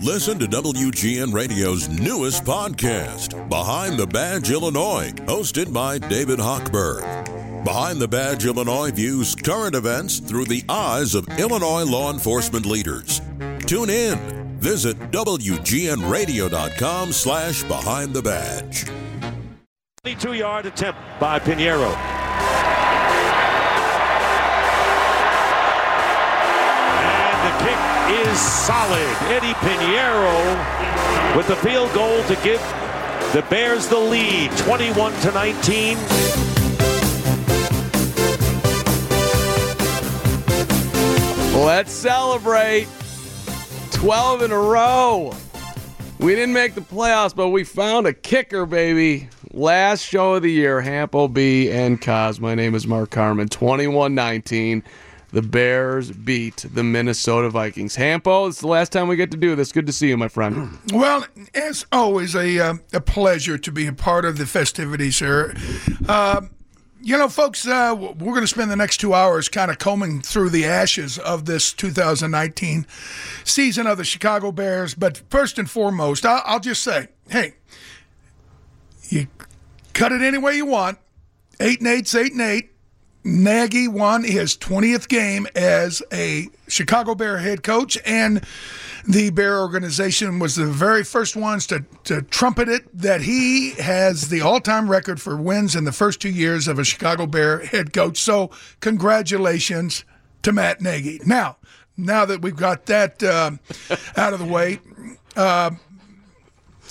Listen to WGN Radio's newest podcast, Behind the Badge Illinois, hosted by David Hochberg. Behind the Badge Illinois views current events through the eyes of Illinois law enforcement leaders. Tune in. Visit WGNRadio.com slash Behind the Badge. 22-yard attempt by Piñeiro. And the kick is solid. Eddy Piñeiro with the field goal to give the Bears the lead, 21 to 19. Let's celebrate. 12 in a row. We didn't make the playoffs, but we found a kicker, baby. Last show of the year, Hampo B and Kaz. My name is Mark Carman. 21 19. The Bears beat the Minnesota Vikings. Hampo, it's the last time we get to do this. Good to see you, my friend. Well, as always, a, uh, a pleasure to be a part of the festivities here. Uh, you know, folks, uh, we're going to spend the next two hours kind of combing through the ashes of this 2019 season of the Chicago Bears. But first and foremost, I'll, I'll just say, hey, you cut it any way you want. Eight and eight's eight and eight. Nagy won his 20th game as a Chicago Bear head coach, and the Bear organization was the very first ones to, to trumpet it that he has the all time record for wins in the first two years of a Chicago Bear head coach. So, congratulations to Matt Nagy. Now, now that we've got that uh, out of the way, uh,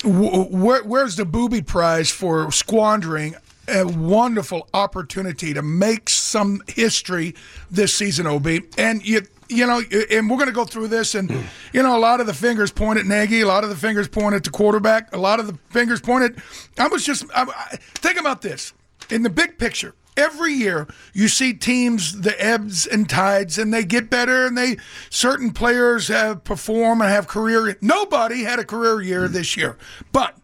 where, where's the booby prize for squandering a wonderful opportunity to make some history this season, OB? And you you know, and we're going to go through this, and you know, a lot of the fingers point at Nagy, a lot of the fingers point at the quarterback, a lot of the fingers point at. I was just I, I, think about this in the big picture. Every year, you see teams, the ebbs and tides, and they get better, and they certain players have perform and have career. Nobody had a career year this year, but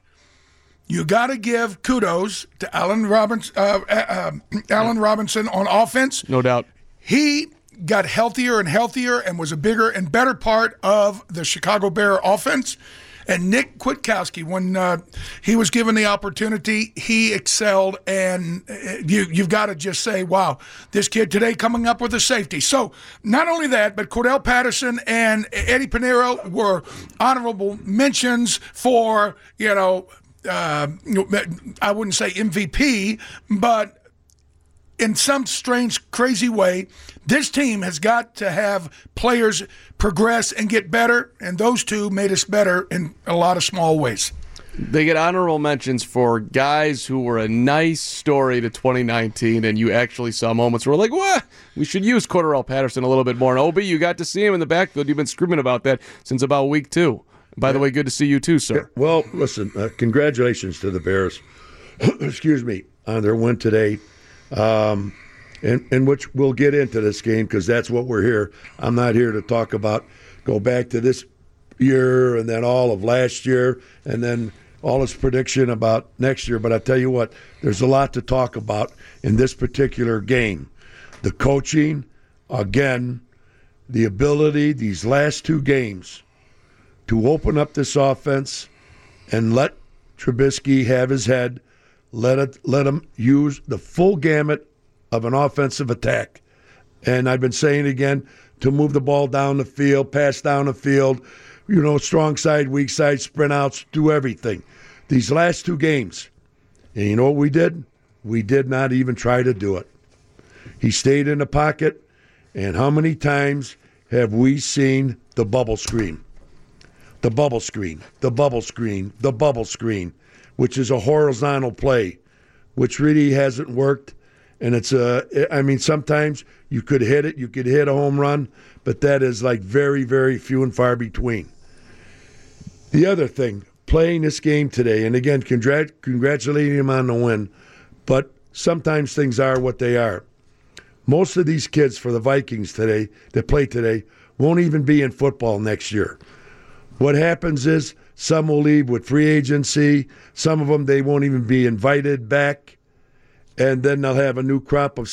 you got to give kudos to Allen Robinson, uh, uh, Allen Robinson on offense. No doubt. He got healthier and healthier and was a bigger and better part of the Chicago Bear offense. And Nick Kwiatkowski, when uh, he was given the opportunity, he excelled. And uh, you, you've got to just say, wow, this kid today coming up with a safety. So not only that, but Cordarrelle Patterson and Eddy Piñeiro were honorable mentions for, you know, uh, I wouldn't say MVP, but in some strange, crazy way, this team has got to have players progress and get better, and those two made us better in a lot of small ways. They get honorable mentions for guys who were a nice story to 2019, and you actually saw moments where, like, what? We should use Cordarrelle Patterson a little bit more. And Obi, you got to see him in the backfield. You've been screaming about that since about week two. By the way, good to see you too, sir. Well, listen, uh, congratulations to the Bears. Excuse me on their win today um, and, and which we'll get into this game because that's what we're here. I'm not here to talk about go back to this year and then all of last year and then all his prediction about next year. But I tell you what, there's a lot to talk about in this particular game. The coaching, again, the ability these last two games to open up this offense and let Trubisky have his head let it let them use the full gamut of an offensive attack. And I've been saying again to move the ball down the field, pass down the field, you know, strong side, weak side, sprint outs, do everything. These last two games, and you know what we did? We did not even try to do it. He stayed in the pocket, and how many times have we seen the bubble screen? The bubble screen, the bubble screen, the bubble screen which is a horizontal play, which really hasn't worked. And it's a, I mean, sometimes you could hit it, you could hit a home run, but that is like very, very few and far between. The other thing, playing this game today, and again, congrat- congratulating him on the win, but sometimes things are what they are. Most of these kids for the Vikings today that play today won't even be in football next year. What happens is some will leave with free agency. Some of them, they won't even be invited back. And then they'll have a new crop of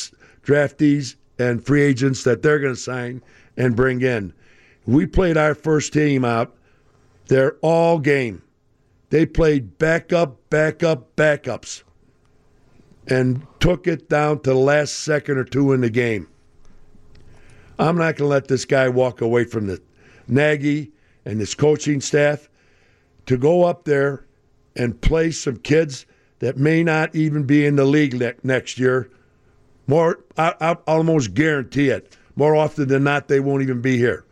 draftees and free agents that they're going to sign and bring in. We played our first team out They're all game. They played backup, backup, backups and took it down to the last second or two in the game. I'm not going to let this guy walk away from the Nagy and his coaching staff to go up there and play some kids that may not even be in the league ne- next year. More, I, I almost guarantee it. More often than not, they won't even be here.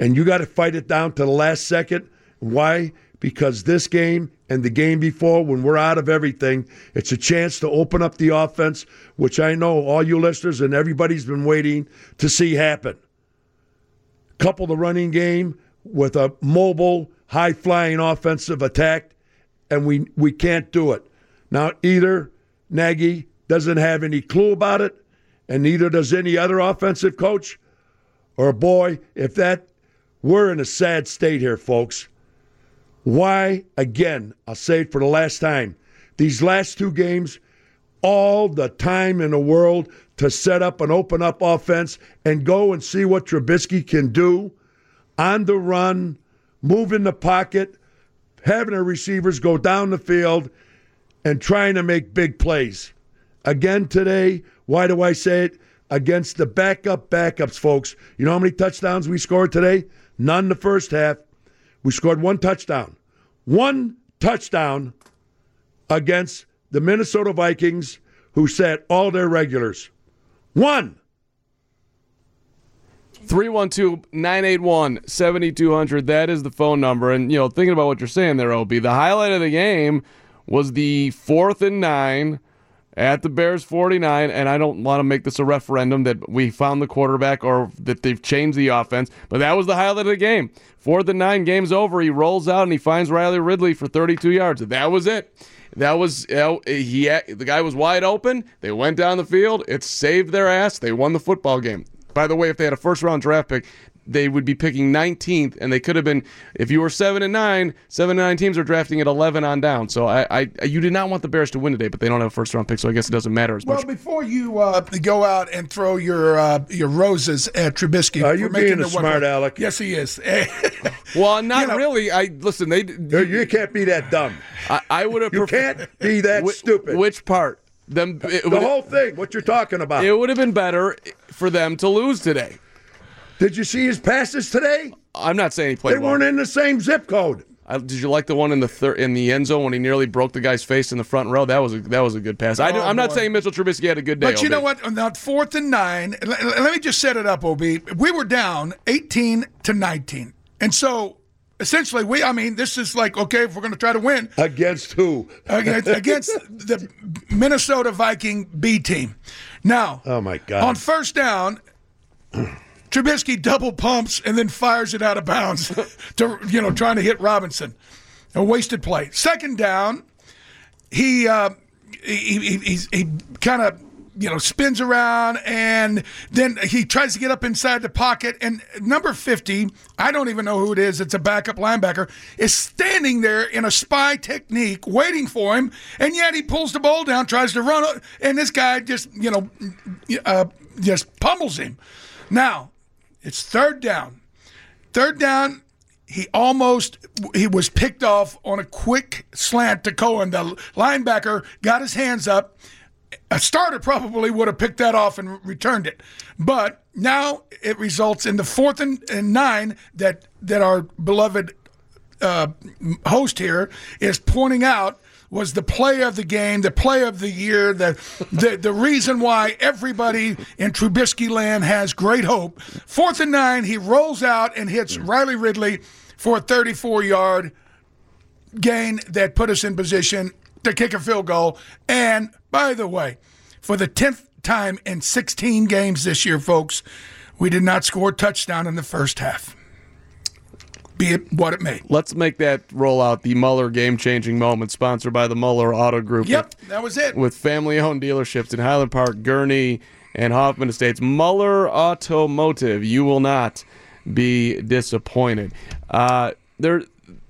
And you got to fight it down to the last second. Why? Because this game and the game before, when we're out of everything, it's a chance to open up the offense, which I know all you listeners and everybody's been waiting to see happen. Couple the running game with a mobile, high flying offensive attack, and we, we can't do it. Now, either Nagy doesn't have any clue about it, and neither does any other offensive coach, or boy, if that we're in a sad state here, folks. Why, again, I'll say it for the last time, these last two games, all the time in the world to set up and open up offense and go and see what Trubisky can do on the run, moving the pocket, having the receivers go down the field and trying to make big plays. Again today, why do I say it? Against the backup backups, folks. You know how many touchdowns we scored today? None the first half. We scored one touchdown. One touchdown against the Minnesota Vikings, who sat all their regulars. One. 312 981 7200. That is the phone number. And, you know, thinking about what you're saying there, OB, the highlight of the game was the fourth and nine at the Bears 49. And I don't want to make this a referendum that we found the quarterback or that they've changed the offense, but that was the highlight of the game. Fourth and nine, game's over. He rolls out and he finds Riley Ridley for 32 yards. That was it. That was he. The guy was wide open. They went down the field. It saved their ass. They won the football game. By the way, if they had a first round draft pick, they would be picking 19th, and they could have been. If you were seven and nine, seven and nine teams are drafting at 11 on down. So I, I you did not want the Bears to win today, but they don't have a first round pick, so I guess it doesn't matter as well, much. Well, before you uh, go out and throw your uh, your roses at Trubisky, are you being a smart aleck? Yes, he is. well, not you know, really. I listen. They you can't be that dumb. I, I would have. You pref- can't be that which, stupid. Which part? Them the whole thing. What you're talking about? It would have been better for them to lose today. Did you see his passes today? I'm not saying he played. They well. weren't in the same zip code. I, did you like the one in the thir- in the end zone when he nearly broke the guy's face in the front row? That was a, that was a good pass. Oh, I am not saying Mitchell Trubisky had a good day. But you OB. know what? On that fourth and nine, let, let me just set it up, Ob. We were down 18 to 19, and so essentially we i mean this is like okay if we're going to try to win against who against, against the minnesota viking b team now oh my god on first down Trubisky double pumps and then fires it out of bounds to you know trying to hit Robinson. A wasted play. Second down, he uh, he he, he, he kind of you know spins around and then he tries to get up inside the pocket and number 50 i don't even know who it is it's a backup linebacker is standing there in a spy technique waiting for him and yet he pulls the ball down tries to run and this guy just you know uh, just pummels him now it's third down. Third down, he almost he was picked off on a quick slant to Cohen. The linebacker got his hands up. A starter probably would have picked that off and returned it. But now it results in the fourth and, and nine that that our beloved uh, host here is pointing out was the play of the game, the play of the year, the the, the reason why everybody in Trubisky land has great hope. Fourth and nine, he rolls out and hits Riley Ridley for a 34 yard gain that put us in position to kick a field goal. And by the way, for the 10th time in 16 games this year, folks, we did not score a touchdown in the first half be it what it may. Let's make that roll out the Muller game changing moment, sponsored by the Muller Auto Group. Yep, with, that was it. With family owned dealerships in Highland Park, Gurney, and Hoffman Estates. Muller Automotive. You will not be disappointed. Uh, there,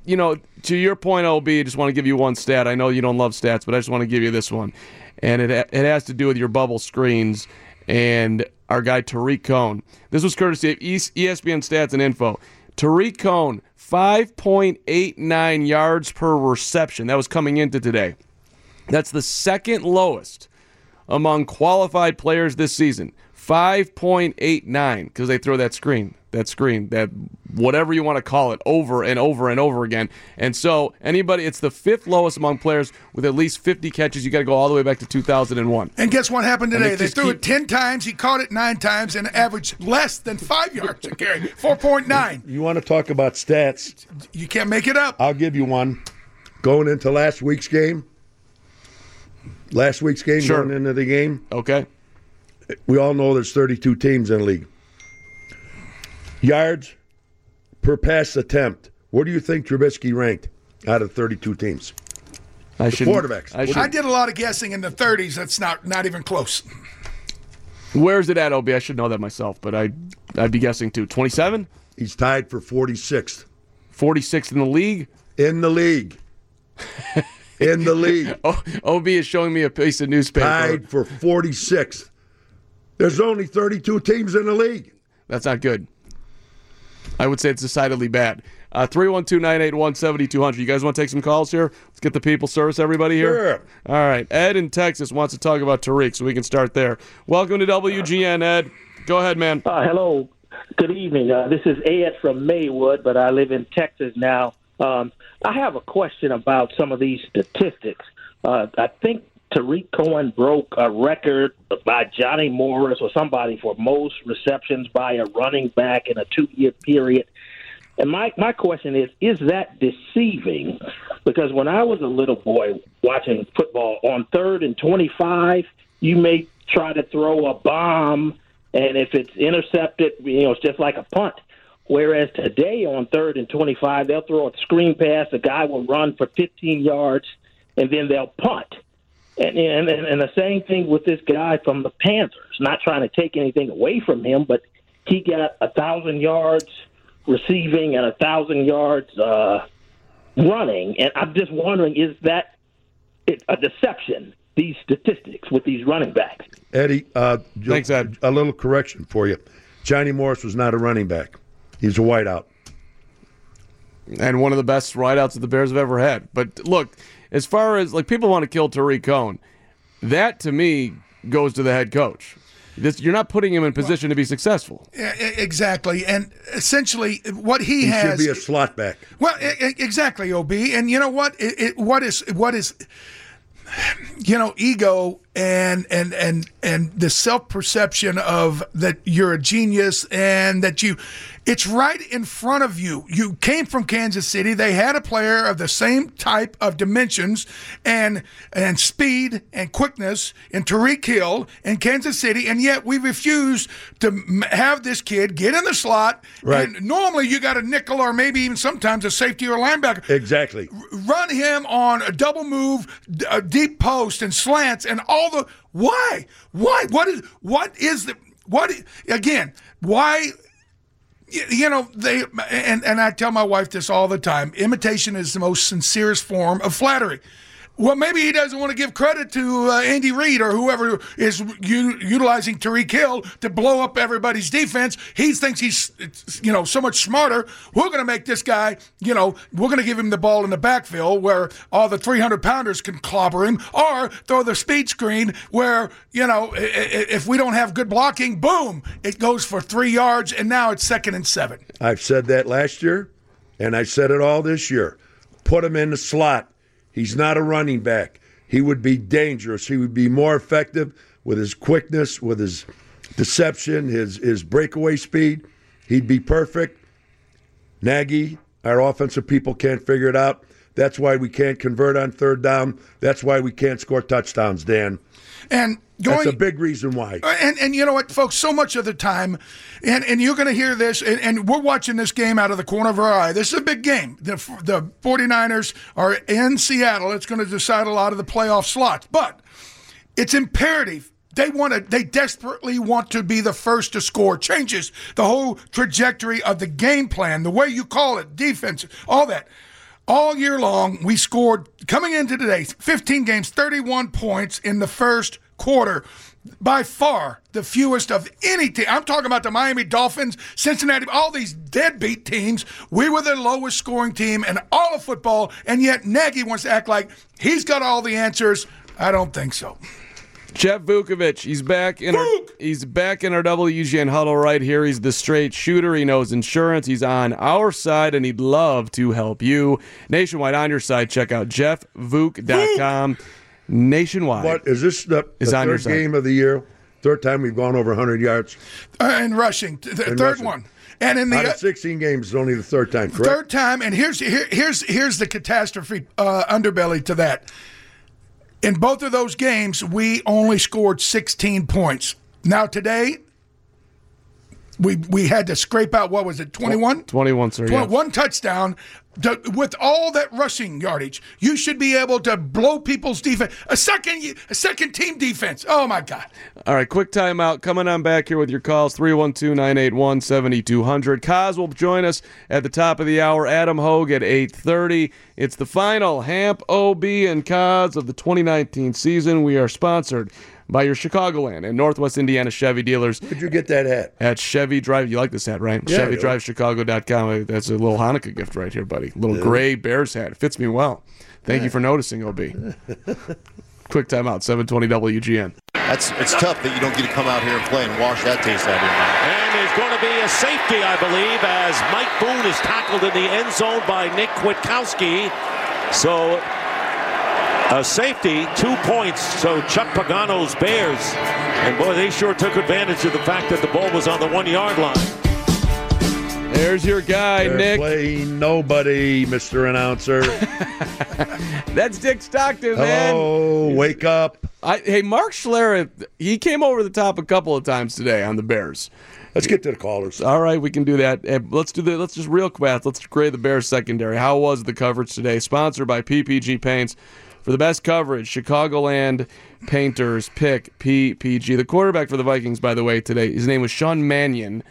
you know, to your point, OB, I just want to give you one stat. I know you don't love stats, but I just want to give you this one. And it, it has to do with your bubble screens and our guy Tarik Cohen. This was courtesy of ESPN Stats and Info. Tarik Cohen, 5.89 yards per reception. That was coming into today. That's the second lowest among qualified players this season. 5.89 because they throw that screen, that screen, that whatever you want to call it, over and over and over again. And so, anybody, it's the fifth lowest among players with at least 50 catches. You got to go all the way back to 2001. And guess what happened And today? they They threw keep- it 10 times. He caught it nine times and averaged less than five yards a carry, 4.9. You want to talk about stats? You can't make it up. I'll give you one. Going into last week's game, last week's game, Sure. going into the game, Okay. We all know there's 32 teams in the league. Yards per pass attempt. Where do you think Trubisky ranked out of 32 teams? I should. quarterbacks. I should, I did a lot of guessing in the 30s. That's not not even close. where's it at, OB? I should know that myself, but I, I'd be guessing too. 27? He's tied for 46th 46th in the league? in the league. in the league. Oh, OB is showing me a piece of newspaper. Tied for 46th. There's only 32 teams in the league. That's not good. I would say it's decidedly bad. Uh, 312 981 7200. You guys want to take some calls here? Let's get the people service everybody here. Sure. All right. Ed in Texas wants to talk about Tarik, so we can start there. Welcome to WGN, Ed. Go ahead, man. Uh, hello. Good evening. Uh, this is Ed from Maywood, but I live in Texas now. Um, I have a question about some of these statistics. Uh, I think Tarik Cohen broke a record by Johnny Morris or somebody for most receptions by a running back in a two year period. And my, my question is, is that deceiving? Because when I was a little boy watching football, on third and 25, you may try to throw a bomb, and if it's intercepted, you know, it's just like a punt. Whereas today on third and 25, they'll throw a screen pass, the guy will run for 15 yards, and then they'll punt. And, and, and the same thing with this guy from the Panthers. Not trying to take anything away from him, but he got a thousand yards receiving and a thousand yards uh, running. And I'm just wondering, is that a deception? These statistics with these running backs. Eddie, uh, ju- Thanks, Ed. a little correction for you. Johnny Morris was not a running back. He's a wideout. And one of the best wideouts that the Bears have ever had. But look, as far as like people want to kill Tarik Cohen, that to me goes to the head coach. This, you're not putting him in position to be successful. Yeah, exactly. And essentially, what he, He has. should be a slot back. Well, exactly, Ob. And you know what? It, it, what is what is you know ego and and and and the self perception of that you're a genius and that you it's right in front of you. You came from Kansas City. They had a player of the same type of dimensions and and speed and quickness in Tyreek Hill in Kansas City, and yet we refuse to have this kid get in the slot. Right. And normally you got a nickel or maybe even sometimes a safety or linebacker Exactly. run him on a double move, a deep post, and slants, and all the why, why, what is, what is the, what again? Why? You know they and and I tell my wife this all the time. Imitation is the most sincerest form of flattery. Well, maybe he doesn't want to give credit to uh, Andy Reid or whoever is u- utilizing Tyreek Hill to blow up everybody's defense. He thinks he's, you know, so much smarter. We're going to make this guy, you know, we're going to give him the ball in the backfield where all the 300 pounders can clobber him, or throw the speed screen where, you know, if we don't have good blocking, boom, it goes for three yards, and now it's second and seven. I've said that last year, and I said it all this year. Put him in the slot. He's not a running back. He would be dangerous. He would be more effective with his quickness, with his deception, his his breakaway speed. He'd be perfect. Nagy, our offensive people can't figure it out. That's why we can't convert on third down. That's why we can't score touchdowns, Dan. And going, That's a big reason why. Uh, and and you know what, folks? So much of the time, and, and you're going to hear this, and, and we're watching this game out of the corner of our eye. This is a big game. The the 49ers are in Seattle. It's going to decide a lot of the playoff slots, but it's imperative. They want to. They desperately want to be the first to score. Changes the whole trajectory of the game plan, the way you call it, defense, all that. All year long, we scored coming into today 15 games, 31 points in the first quarter. by far the fewest of any team. I'm talking about the Miami Dolphins, Cincinnati, all these deadbeat teams. We were the lowest scoring team in all of football, and yet Nagy wants to act like he's got all the answers. I don't think so. Jeff Vukovich, he's back in our he's back in our WGN huddle right here. He's the straight shooter. He knows insurance. He's on our side, and he'd love to help you. Nationwide on your side. Check out jeffvuk.com. Nationwide. What is this the, Is the on your third side. game of the year? Third time we've gone over 100 yards. Uh, and rushing, th- the In third rushing. one, and in the Out uh, of 16 games, it's only the third time, correct? third time, and here's here, here's here's the catastrophe uh, underbelly to that. In both of those games, we only scored 16 points. Now today, we we had to scrape out what was it, 21? 21, sir. Tw- yeah. One touchdown. To- with all that rushing yardage, you should be able to blow people's defense. A second, a second team defense. Oh my God! All right, quick timeout. Coming on back here with your calls 312 981 7200. Kaz will join us at the top of the hour. Adam Hoge at 830. It's the final Hamp, OB, and Kaz of the 2019 season. We are sponsored by your Chicagoland and Northwest Indiana Chevy dealers Where'd you get that hat? at Chevy Drive. You like this hat, right? Yeah, I do. ChevyDriveChicago.com. That's a little Hanukkah gift right here, buddy. Little gray Bears hat. It fits me well. Thank you for noticing, OB. Quick timeout, 720 WGN. That's it's tough that you don't get to come out here and play and wash that taste out of your mouth. And there's going to be a safety, I believe, as Mike Boone is tackled in the end zone by Nick Kwiatkowski. So a safety, two points. So Chuck Pagano's Bears. And boy, they sure took advantage of the fact that the ball was on the one yard line. There's your guy, They're Nick. playing nobody, Mr. Announcer. That's Dick Stockton, man. Hello, wake up. I, hey, Mark Schlereth, he came over the top a couple of times today on the Bears. Let's get to the callers. All right, we can do that. Eh, Let's do the. Let's just real quick. Let's grade the Bears secondary. How was the coverage today? Sponsored by PPG Paints. For the best coverage, Chicagoland Painters pick PPG. The quarterback for the Vikings, by the way, today, his name was Sean Mannion.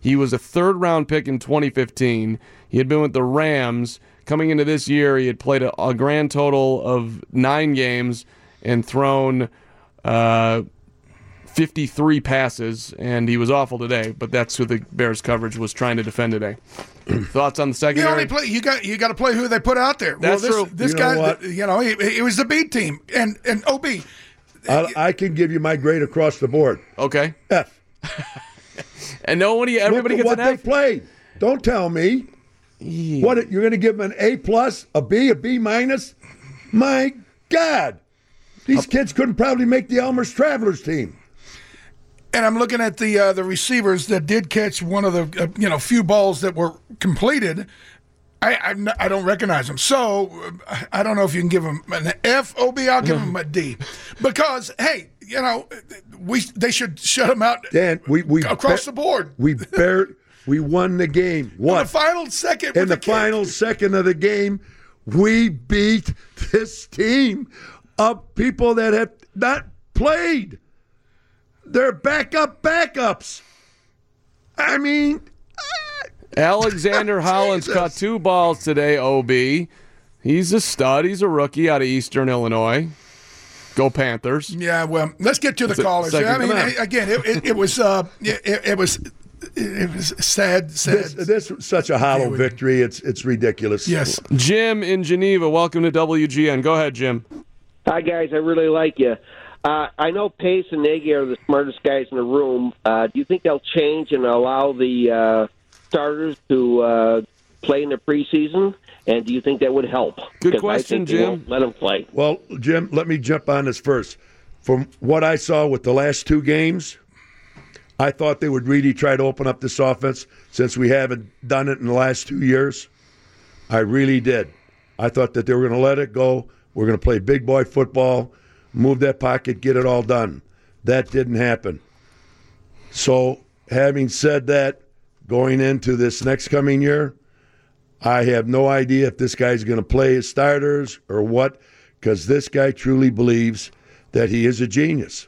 He was a third round pick in 2015. He had been with the Rams. Coming into this year, he had played a, a grand total of nine games and thrown uh, 53 passes, and he was awful today. But that's who the Bears coverage was trying to defend today. Thoughts on the You secondary? only play. You got. You got to play who they put out there. That's well, true. this, This You know guy, what? you know, he, it was the B team, and and OB. I, I can give you my grade across the board. okay. F. And nobody, everybody Look gets what an they F. played. Don't tell me. What you're going to give them an A plus, a B, a B minus? My God, these kids couldn't probably make the Elmer's Travelers team. And I'm looking at the uh, the receivers that did catch one of the uh, you know few balls that were completed. I I don't recognize them, so uh, I don't know if you can give them an F. Ob, I'll give them a D, because hey, you know we they should shut them out Dan, we we across ba- the board. We bar- we won the game. In What? the final second, in with the final second of the game, we beat this team of people that have not played. They're backup backups. I mean, Alexander Hollins caught two balls today, OB. He's a stud. He's a rookie out of Eastern Illinois. Go Panthers. Yeah, well, let's get to the That's callers. I mean, Come again, it, it, it was uh, it, it was it was sad, sad. this, this such a hollow victory. It's it's ridiculous. yes, Jim in Geneva, welcome to WGN. Go ahead, Jim. Hi, guys. I really like you. Uh, I know Pace and Nagy are the smartest guys in the room. Uh, do you think they'll change and allow the uh, starters to uh, play in the preseason? And do you think that would help? Good 'Cause I question, Jim. Let them play. Well, Jim, let me jump on this first. From what I saw with the last two games, I thought they would really try to open up this offense since we haven't done it in the last two years. I really did. I thought that they were going to let it go. We're going to play big boy football, move that pocket, get it all done. That didn't happen. So, having said that, going into this next coming year, I have no idea if this guy's going to play his starters or what, because this guy truly believes that he is a genius.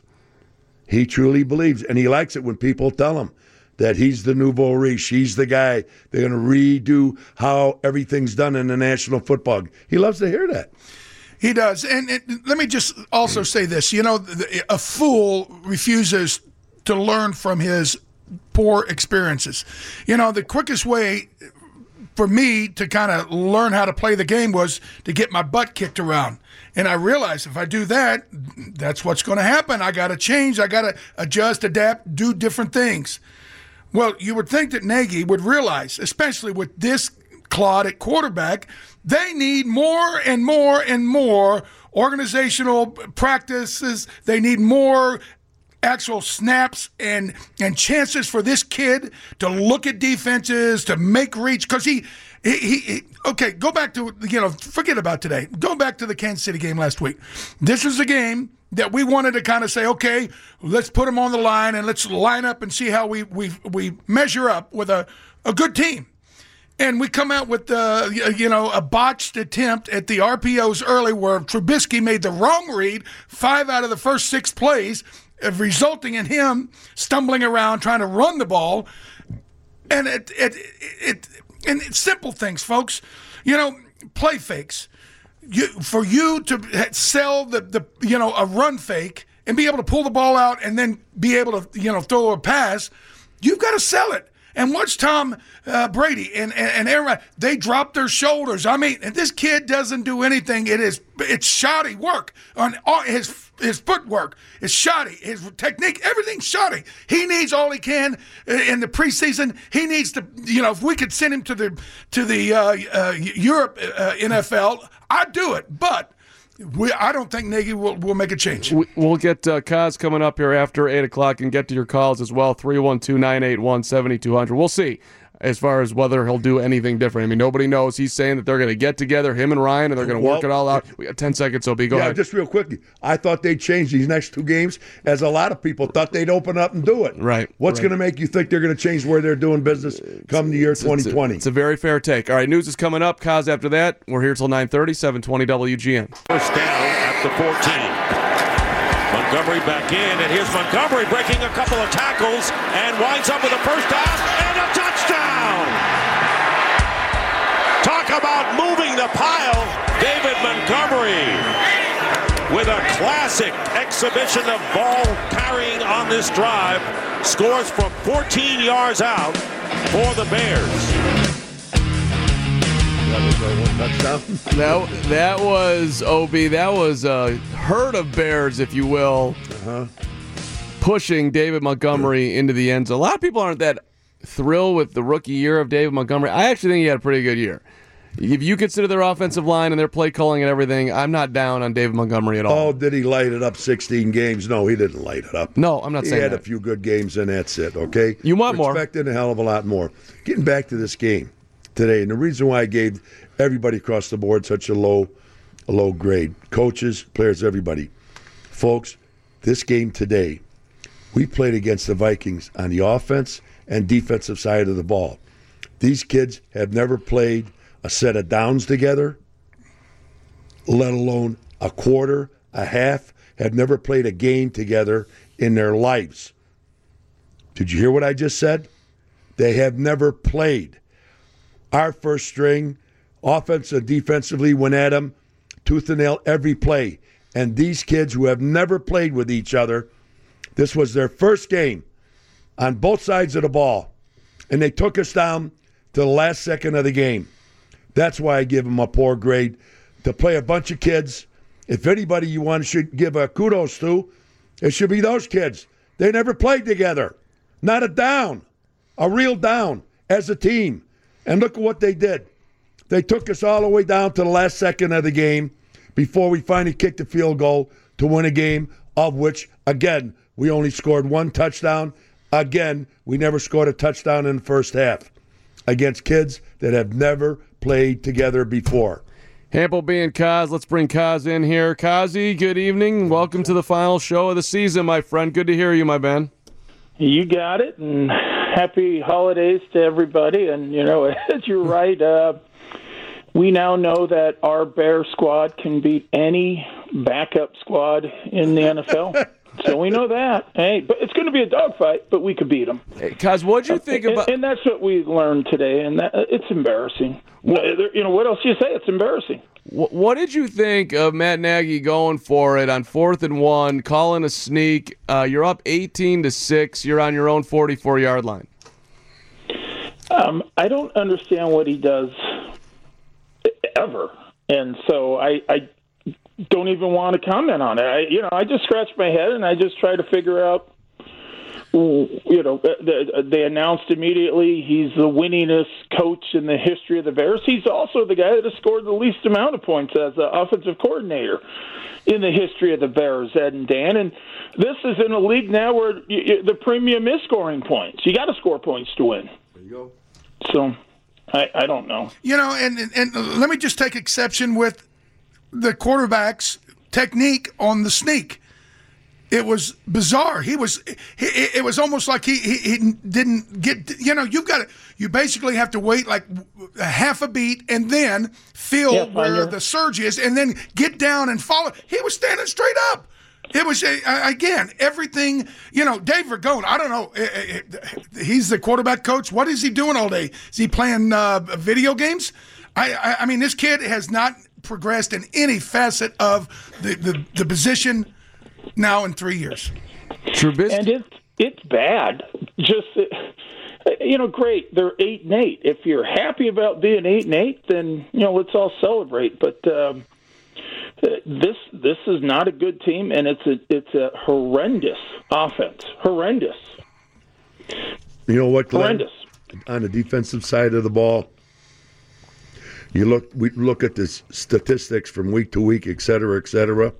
He truly believes, and he likes it when people tell him that he's the nouveau riche. He's the guy. They're going to redo how everything's done in the National Football. He loves to hear that. He does. And, and let me just also say this you know, a fool refuses to learn from his poor experiences. You know, the quickest way for me to kind of learn how to play the game was to get my butt kicked around. And I realized if I do that, that's what's going to happen. I got to change. I got to adjust, adapt, do different things. Well, you would think that Nagy would realize, especially with this Claude at quarterback, they need more and more and more organizational practices. They need more actual snaps and and chances for this kid to look at defenses to make reach because he, he, he okay go back to you know forget about today. Go back to the Kansas City game last week. This is a game that we wanted to kind of say okay let's put him on the line and let's line up and see how we we we measure up with a a good team and we come out with uh, you know a botched attempt at the RPOs early, where Trubisky made the wrong read five out of the first six plays, resulting in him stumbling around trying to run the ball. And it, it, it, and it's simple things, folks. You know, play fakes. You, for you to sell the, the you know a run fake and be able to pull the ball out and then be able to you know throw a pass, you've got to sell it. And watch Tom uh, Brady and, and, and Aaron. They drop their shoulders. I mean, and this kid doesn't do anything. It is it's shoddy work on all his his footwork is shoddy. His technique, everything's shoddy. He needs all he can in the preseason. He needs to, you know, if we could send him to the to the uh, uh, Europe uh, NFL, I'd do it. But we, I don't think Nagy will, will make a change. We, will get uh, Kaz coming up here after 8 o'clock and get to your calls as well. 312 981 7200. We'll see as far as whether he'll do anything different. I mean, nobody knows. He's saying that they're going to get together, him and Ryan, and they're going to well, work it all out. We got 10 seconds, so be go yeah, ahead. just real quickly. I thought they'd change these next two games, as a lot of people thought they'd open up and do it. Right. What's right. going to make you think they're going to change where they're doing business come the year 2020? It's a, it's a, very fair take. All right, news is coming up. Kaz after that. We're here till 9.30, 720 WGN. First down at the 14. Montgomery back in, and here's Montgomery breaking a couple of tackles and winds up with a first down Talk about moving the pile. David Montgomery with a classic exhibition of ball carrying on this drive. Scores from 14 yards out for the Bears. That, that was OB. That was a herd of Bears, if you will, pushing David Montgomery into the end zone. A lot of people aren't that thrilled with the rookie year of David Montgomery. I actually think he had a pretty good year. If you consider their offensive line and their play calling and everything, I'm not down on David Montgomery at all. Oh, did he light it up 16 games? No, he didn't light it up. No, I'm not he saying He had that. a few good games and that's it, okay? You want We're more. expecting a hell of a lot more. Getting back to this game today, and the reason why I gave everybody across the board such a low a low grade, coaches, players, everybody. Folks, this game today, we played against the Vikings on the offense and defensive side of the ball. These kids have never played a set of downs together, let alone a quarter, a half, have never played a game together in their lives. Did you hear what I just said? They have never played. Our first string, offense and defensively, went at them tooth and nail every play. And these kids who have never played with each other, this was their first game on both sides of the ball. And they took us down to the last second of the game. That's why I give them a poor grade. To play a bunch of kids, if anybody you want should give a kudos to, it should be those kids. They never played together. Not a down, a real down as a team. And look at what they did. They took us all the way down to the last second of the game before we finally kicked the field goal to win a game, of which, again, we only scored one touchdown. Again, we never scored a touchdown in the first half against kids that have never played together before. Hampleby and Kaz, let's bring Kaz in here. Kazi, good evening. Welcome to the final show of the season, my friend. Good to hear you, my man. You got it, and happy holidays to everybody. And, you know, as you're right, uh, we now know that our Bear squad can beat any backup squad in the NFL. so we know that. Hey, but it's going to be a dogfight, but we could beat them. Kaz, what'd you think and, about? And that's what we learned today, and that, it's embarrassing. You know what else do you say? It's embarrassing. What did you think of Matt Nagy going for it on fourth and one, calling a sneak? Uh, you're up 18 to six. You're on your own 44 yard line. Um, I don't understand what he does ever, and so I, I don't even want to comment on it. I, you know, I just scratch my head and I just try to figure out you know, they announced immediately he's the winningest coach in the history of the Bears. He's also the guy that has scored the least amount of points as an offensive coordinator in the history of the Bears, Ed and Dan. And this is in a league now where the premium is scoring points. You got to score points to win. There you go. So, I, I don't know. You know, and, and, and let me just take exception with the quarterback's technique on the sneak it was bizarre. He was, he, it was almost like he, he, he didn't get, you know, you've got to, you basically have to wait like a half a beat and then feel yeah, where the surge is and then get down and follow. He was standing straight up. It was again everything. You know, Dave Ragone. I don't know. Eh, eh, eh, he's the quarterback coach. What is he doing all day? Is he playing uh, video games? I, I, I mean, this kid has not progressed in any facet of the, the, the position now in three years. Trubisky. And it's it's bad. Just you know, great. They're eight and eight. If you're happy about being eight and eight, then you know let's all celebrate. But um, this this is not a good team, and it's a it's a horrendous offense. Horrendous. You know what, Glenn? Horrendous. On the defensive side of the ball, you look we look at the statistics from week to week, et cetera, et cetera.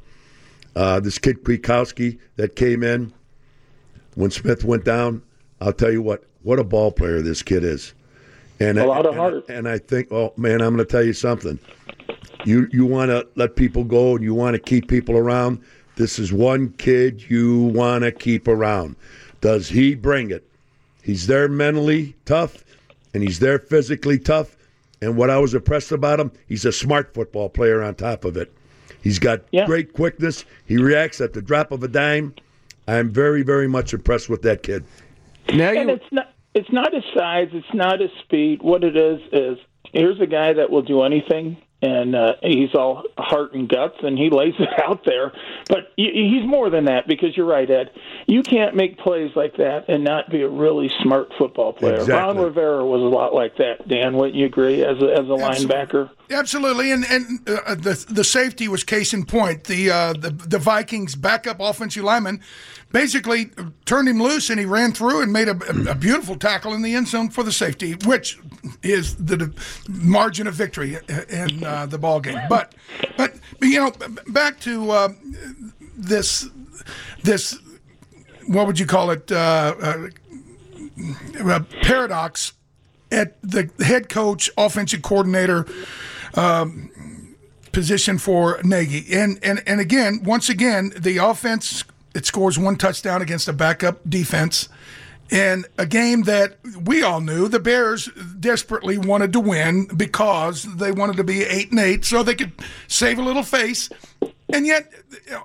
Uh, this kid Kwiatkowski that came in when Smith went down, I'll tell you what, what a ball player this kid is. And a lot of heart. And, and I think, oh man, I'm going to tell you something. You you want to let people go and you want to keep people around. This is one kid you want to keep around. Does he bring it? He's there mentally tough, and he's there physically tough. And what I was impressed about him, he's a smart football player on top of it. He's got yeah. great quickness. He reacts at the drop of a dime. I'm very, very much impressed with that kid. Now you... And it's not it's not his size, it's not his speed. What it is is here's a guy that will do anything and uh, he's all heart and guts, and he lays it out there. But he's more than that because you're right, Ed. You can't make plays like that and not be a really smart football player. Exactly. Ron Rivera was a lot like that. Dan, wouldn't you agree? As a, as a linebacker, absolutely. And and uh, the the safety was case in point. The uh, the the Vikings backup offensive lineman basically turned him loose and he ran through and made a, a, beautiful tackle in the end zone for the safety, which is the margin of victory in uh, the ball game. But, but you know, back to uh, this this what would you call it uh, uh paradox at the head coach, offensive coordinator. Um, position for Nagy. And and and again, once again, the offense it scores one touchdown against a backup defense in a game that we all knew the Bears desperately wanted to win because they wanted to be eight and eight so they could save a little face. And yet,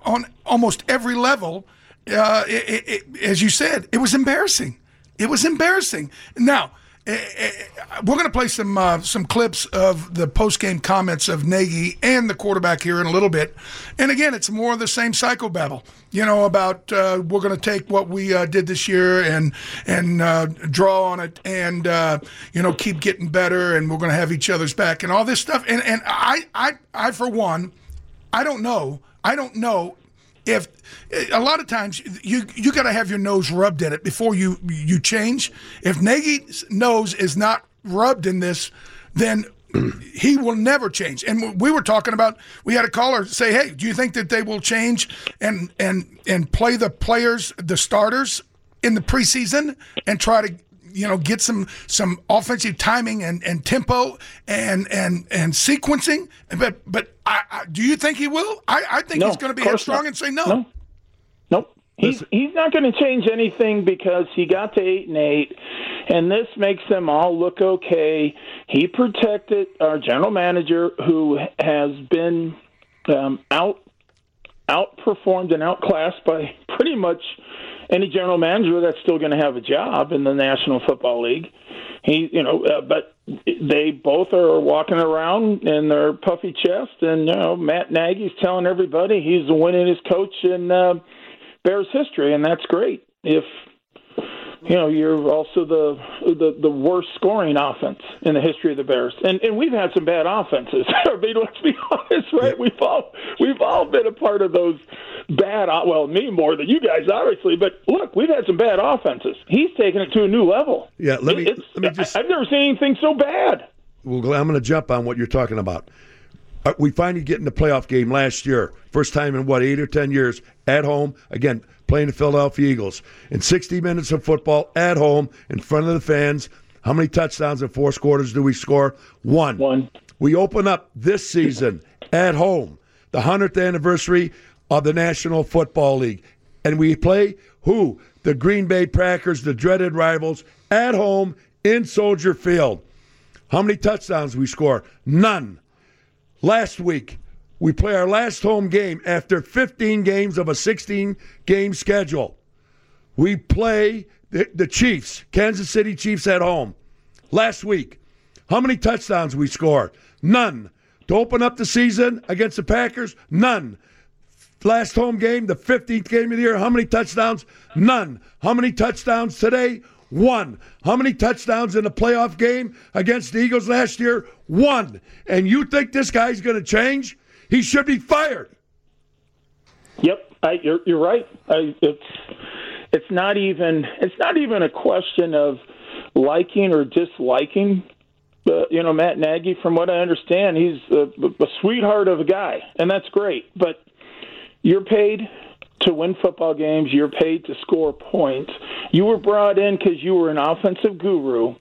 on almost every level, uh, it, it, as you said, it was embarrassing. It was embarrassing. Now, we're going to play some uh, some clips of the post game comments of Nagy and the quarterback here in a little bit. And again, it's more of the same psycho babble, you know, about uh, we're going to take what we uh, did this year and and uh, draw on it and uh, you know keep getting better and we're going to have each other's back and all this stuff. And and I I I for one, I don't know. I don't know if a lot of times you you got to have your nose rubbed in it before you you change. If Nagy's nose is not rubbed in this, then he will never change. And we were talking about we had a caller say, "Hey, do you think that they will change and and and play the players, the starters in the preseason and try to you know get some some offensive timing and, and tempo and and and sequencing. But but I, I, do you think he will? I, I think no, he's going to be headstrong and say no. No, nope. He's he's not going to change anything because he got to eight and eight, and this makes them all look okay. He protected our general manager, who has been um, out outperformed and outclassed by pretty much any general manager that's still going to have a job in the National Football League. he, you know, uh, but they both are walking around in their puffy chest, and you know, Matt Nagy's telling everybody he's the winningest coach in uh, Bears history, and that's great. If you know, you're also the the the worst scoring offense in the history of the Bears, and and we've had some bad offenses. I mean, let's be honest, right? We've all we've all been a part of those bad. Well, me more than you guys, obviously, but look, we've had some bad offenses. He's taken it to a new level. Yeah, let me let me just. I've never seen anything so bad. Well, I'm going to jump on what you're talking about. Uh, We finally get in the playoff game last year. First time in what eight or ten years at home. Again, playing the Philadelphia Eagles in 60 minutes of football at home in front of the fans. How many touchdowns in four quarters do we score? One. One. We open up this season at home, the 100th anniversary of the National Football League. And we play who? The Green Bay Packers, the dreaded rivals, at home in Soldier Field. How many touchdowns we score? None. Last week, we play our last home game after 15 games of a 16 game schedule. We play the, the Chiefs, Kansas City Chiefs at home. Last week, how many touchdowns we score? None. To open up the season against the Packers? None. Last home game, the 15th game of the year, how many touchdowns? None. How many touchdowns today? One. How many touchdowns in the playoff game against the Eagles last year? One. And you think this guy's going to change? He should be fired. Yep, I, you're you're right. I, it's it's not even it's not even a question of liking or disliking. Uh, you know, Matt Nagy. From what I understand, he's a, a sweetheart of a guy, and that's great. But you're paid to win football games. You're paid to score points. You were brought in because you were an offensive guru,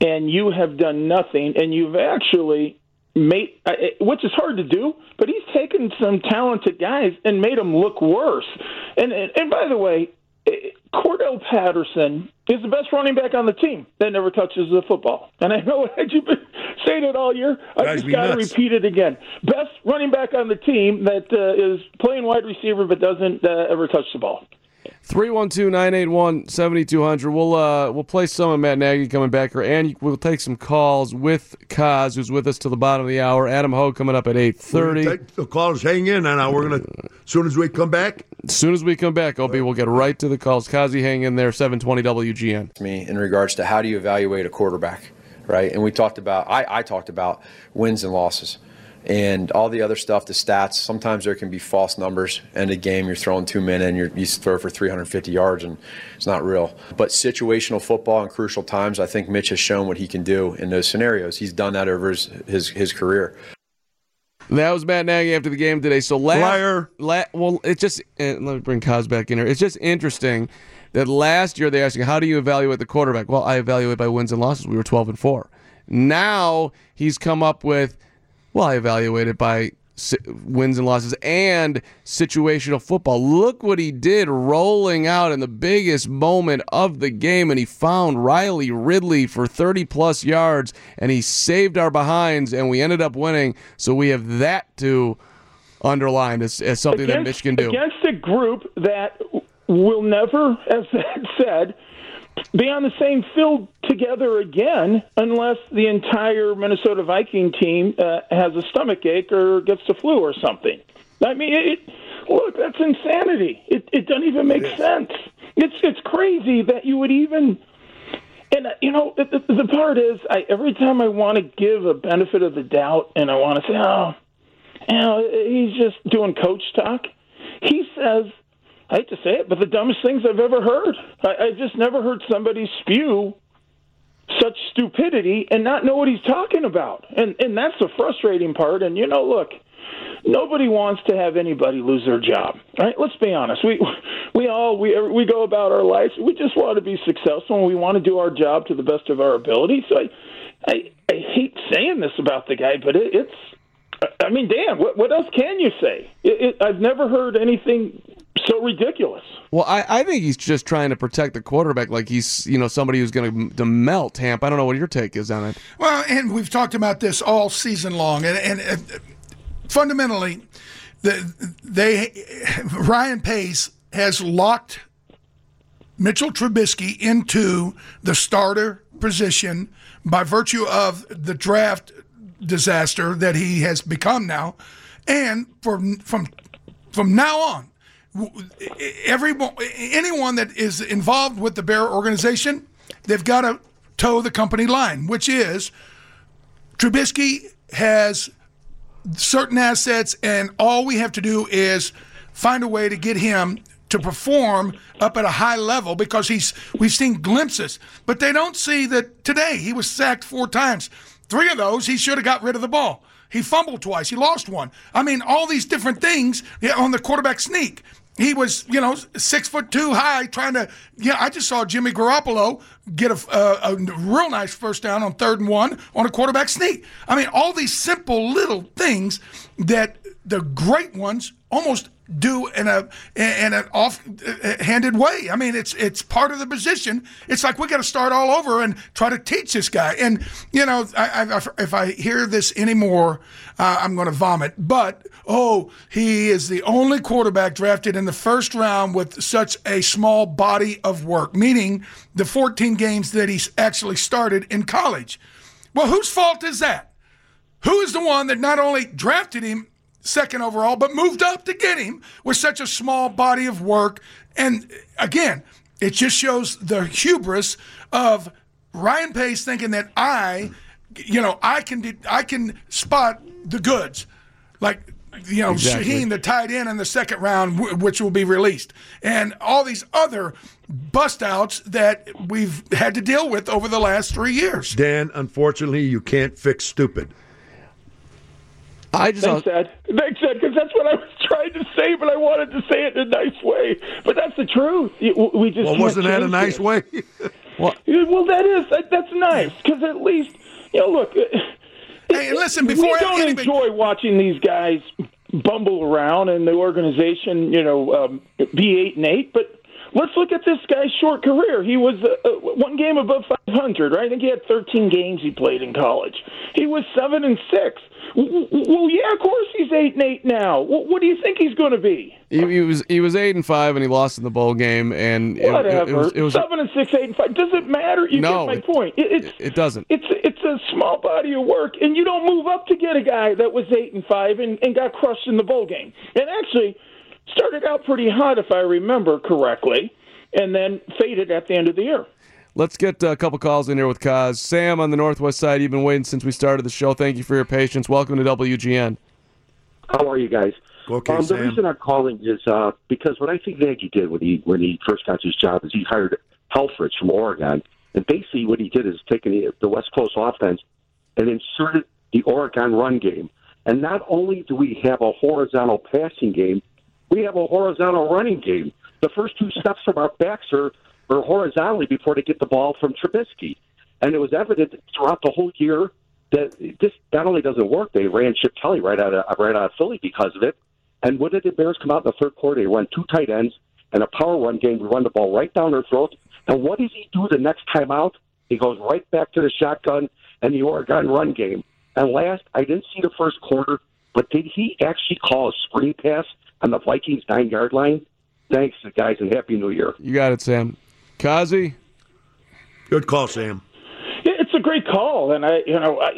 and you have done nothing. And you've actually made, which is hard to do, but he's taken some talented guys and made them look worse. And and, and by the way, Cordarrelle Patterson is the best running back on the team that never touches the football. And I know you've been saying it all year. I just got to repeat it again. Best running back on the team that uh, is playing wide receiver but doesn't uh, ever touch the ball. 312-981-7200. We'll uh we'll play some of Matt Nagy coming back here, and we'll take some calls with Kaz, who's with us to the bottom of the hour. Adam Hoge coming up at eight thirty. The calls hang in, and now we're going to, as soon as we come back, As soon as we come back, OB, we'll get right to the calls. Kazi, hang in there. Seven twenty WGN. me in regards to how do you evaluate a quarterback, right? And we talked about, I, I talked about wins and losses and all the other stuff, the stats. Sometimes there can be false numbers. End of game, you're throwing two men and you're, you throw for 350 yards and it's not real. But situational football in crucial times, I think Mitch has shown what he can do in those scenarios. He's done that over his, his, his career. That was Matt Nagy after the game today. So last, Liar. La, well, it's just uh, let me bring Kaz back in here. It's just interesting that last year they asked you how do you evaluate the quarterback? Well, I evaluate by wins and losses. We were twelve and four. Now he's come up with, well, I evaluate it by wins and losses and situational football. Look what he did rolling out in the biggest moment of the game, and he found Riley Ridley for 30 plus yards, and he saved our behinds, and we ended up winning. So we have that to underline as, as something that Mitch can do. against a group that will never, as Ed said, be on the same field together again unless the entire Minnesota Viking team uh, has a stomach ache or gets the flu or something. I mean, it, look, that's insanity. It, it doesn't even make sense. It's it's crazy that you would even. And uh, you know, the, the, the part is, I, every time I want to give a benefit of the doubt, and I want to say, oh, you know, he's just doing coach talk. He says, I hate to say it, but the dumbest things I've ever heard. I, I just never heard somebody spew such stupidity and not know what he's talking about. And and that's the frustrating part. And you know, look, nobody wants to have anybody lose their job. Right? Let's be honest. We we all we we go about our lives. We just want to be successful and we want to do our job to the best of our ability. So I I, I hate saying this about the guy, but it, it's I mean, damn, what, what else can you say? It, it, I've never heard anything so ridiculous. Well, I, I think he's just trying to protect the quarterback, like he's you know somebody who's going to melt Hamp. I don't know what your take is on it. Well, and we've talked about this all season long, and, and uh, fundamentally, the, they Ryan Pace has locked Mitchell Trubisky into the starter position by virtue of the draft disaster that he has become now, and from from from now on, w- everyone anyone that is involved with the Bear organization, they've got to toe the company line, which is Trubisky has certain assets, and all we have to do is find a way to get him to perform up at a high level because he's we've seen glimpses, but they don't see that today he was sacked four times. Three of those he should have got rid of the ball. He fumbled twice. He lost one. I mean, all these different things on the quarterback sneak. He was, you know, six foot two high, trying to. Yeah, I just saw Jimmy Garoppolo get a, a, a real nice first down on third and one on a quarterback sneak. I mean, all these simple little things that the great ones almost do in a in an off-handed way. I mean, it's it's part of the position. It's like we got to start all over and try to teach this guy. And you know, I, I, if I hear this anymore, uh, I'm going to vomit. But oh, he is the only quarterback drafted in the first round with such a small body of work, meaning the 14 games that he's actually started in college. Well, whose fault is that? Who is the one that not only drafted him second overall, but moved up to get him with such a small body of work. And again, it just shows the hubris of Ryan Pace thinking that I, you know, I can I can spot the goods, like you know Exactly. Shaheen, the tight end in the second round, wh- which will be released, and all these other bust outs that we've had to deal with over the last three years. Dan, unfortunately, you can't fix stupid. I just Thanks, Ed. Thanks, Ed, because that's what I was trying to say, but I wanted to say it in a nice way. But that's the truth. We just Well, wasn't that a nice it. way? Yeah, Well, that is that, that's nice because at least you know. Look, hey, listen. Before we don't anybody- enjoy watching these guys bumble around and the organization, you know, um, be eight and eight, but. Let's look at this guy's short career. He was uh, uh, one game above 500, right? I think he had 13 games he played in college. He was seven and six. Well, yeah, of course he's eight and eight now. Wh- What do you think he's going to be? He, he was he was eight and five, and he lost in the bowl game, and it, it, Whatever. it was, it was seven and six, eight and five. Does it matter? You No, get my it- point. It, it's it doesn't. it's it's a small body of work, and you don't move up to get a guy that was eight and five and, and got crushed in the bowl game, and actually started out pretty hot if I remember correctly, and then faded at the end of the year. Let's get a couple calls in here with Kaz. Sam on the northwest side. You've been waiting since we started the show. Thank you for your patience. Welcome to WGN. How are you guys? Okay, um, the Sam. reason I'm calling is uh, because what I think Nagy did when he when he first got his job is he hired Helfrich from Oregon, and basically what he did is taken the, the West Coast offense and inserted the Oregon run game. And not only do we have a horizontal passing game, we have a horizontal running game. The first two steps from our backs are, are horizontally before they get the ball from Trubisky. And it was evident throughout the whole year that this not only doesn't work, they ran Chip Kelly right out of right out of Philly because of it. And what did the Bears come out in the third quarter? They run two tight ends and a power run game. We run the ball right down their throat. And what does he do the next time out? He goes right back to the shotgun and the Oregon run game. And last, I didn't see the first quarter, but did he actually call a screen pass on the Vikings nine yard line? Thanks, guys, and happy New Year. You got it, Sam. Kazi. Good call, Sam. It's a great call, and I, you know, I,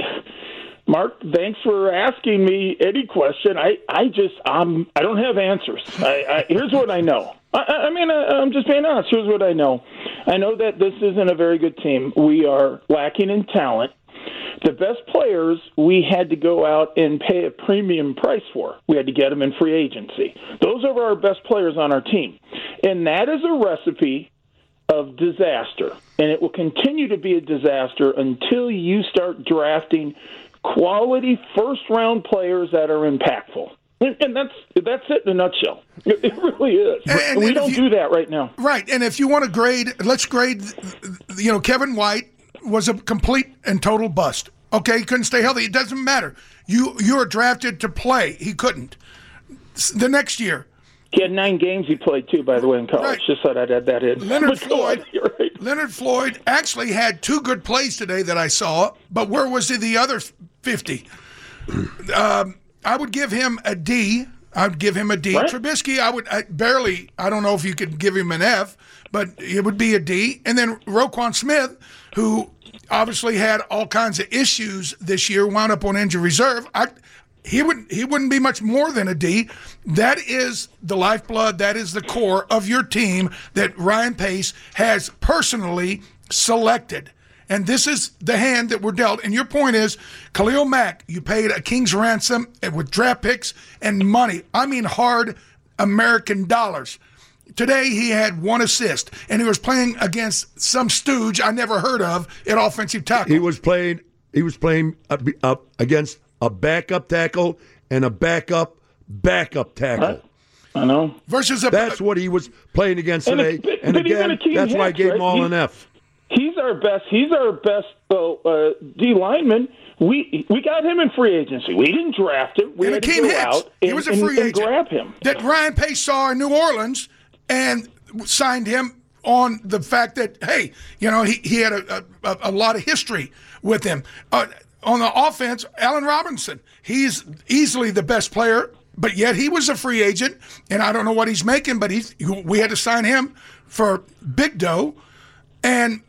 Mark, thanks for asking me any question. I, I just, um, I don't have answers. I, I here's what I know. I, I I mean, I, I'm just being honest. Here's what I know. I know that this isn't a very good team. We are lacking in talent. The best players we had to go out and pay a premium price for. We had to get them in free agency. Those are our best players on our team, and that is a recipe of disaster, and it will continue to be a disaster until you start drafting quality first round players that are impactful. And, that's that's it in a nutshell. It, it really is. And- we and don't you- do that right now. Right, and if you want to grade, let's grade. You know, Kevin White was a complete and total bust. Okay, he couldn't stay healthy. It doesn't matter. You you are drafted to play. He couldn't. The next year, He had nine games he played too, by the way, in college. Just thought I'd add that in. Leonard on, Floyd. right. Leonard Floyd actually had two good plays today that I saw, but where was he the other fifty? Um, I would give him a D. I'd give him a D. Right. Trubisky, I would I, barely. I don't know if you could give him an F, but it would be a D. And then Roquan Smith, who obviously had all kinds of issues this year, wound up on injury reserve. I, he would he wouldn't be much more than a D. That is the lifeblood. That is the core of your team that Ryan Pace has personally selected. And this is the hand that we're dealt. And your point is, Khalil Mack, you paid a king's ransom with draft picks and money. I mean, hard American dollars. Today he had one assist, and he was playing against some stooge I never heard of at offensive tackle. He was playing. He was playing up, up against a backup tackle and a backup backup tackle. I know. Versus a That's what he was playing against And today. it's- and again, Akeem that's why I gave right? him all He- an F. He's our best. He's our best uh, uh, D lineman. We we got him in free agency. We didn't draft him. We and had to go Hicks. out he and, was a free and agent. grab him. That Ryan Pace saw in New Orleans and signed him on the fact that hey, you know, he, he had a, a, a lot of history with him. Uh, on the offense, Allen Robinson, he's easily the best player, but yet he was a free agent, and I don't know what he's making, but he's we had to sign him for big dough, and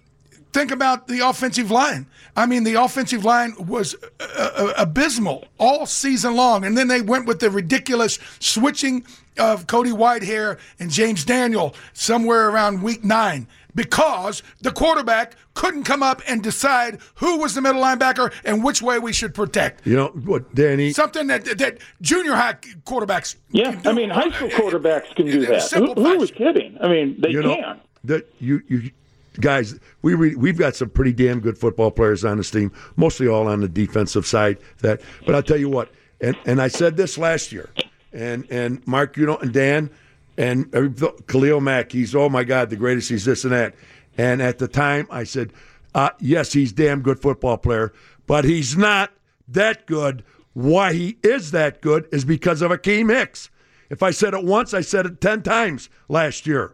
think about the offensive line. I mean, the offensive line was uh, uh, abysmal all season long, and then they went with the ridiculous switching of Cody Whitehair and James Daniel somewhere around week nine because the quarterback couldn't come up and decide who was the middle linebacker and which way we should protect. You know what, Danny? Something that that junior high quarterbacks. Yeah, I mean, high school quarterbacks can do that. Who, simple who was kidding? I mean, they you know, can. That you you guys, we re, we've got some pretty damn good football players on this team, mostly all on the defensive side. That, but I'll tell you what, and and I said this last year, and and Mark, you know, and Dan, and every- Khalil Mack, he's oh my God, the greatest. He's this and that. And at the time, I said, uh, yes, he's damn good football player, but he's not that good. Why he is that good is because of Akeem Hicks. If I said it once, I said it ten times last year.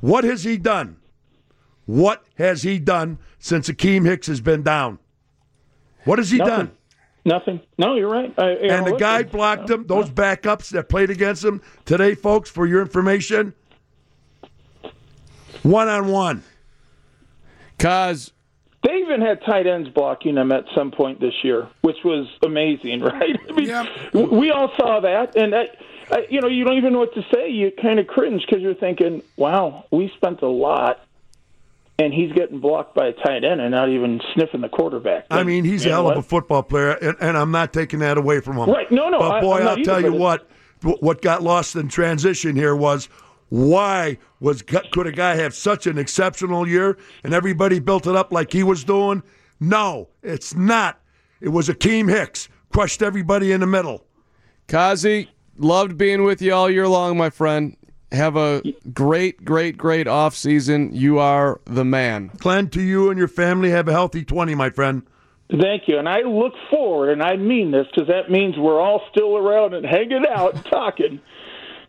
What has he done? What has he done since Akeem Hicks has been down? What has he Nothing. done? Nothing. No, you're right. I, you And know, the guy it's- blocked him. Those backups that played against him today, folks, for your information, one on one. Cause They even had tight ends blocking them at some point this year, which was amazing, right? I mean, w- we all saw that, and I, I, you know, you don't even know what to say. You kind of cringe because you're thinking, "Wow, we spent a lot, and he's getting blocked by a tight end and not even sniffing the quarterback." I mean, he's a You know hell of a football player, and, and I'm not taking that away from him. Right. No, no, But boy, I'm not will tell either, you what, what got lost in transition here was why was could a guy have such an exceptional year and everybody built it up like he was doing? No, it's not. It was Akeem Hicks crushed everybody in the middle. Kazi, loved being with you all year long, my friend. Have a great, great, great off season. You are the man. Glenn, to you and your family, have a healthy 20, my friend. Thank you, and I look forward, and I mean this because that means we're all still around and hanging out, and talking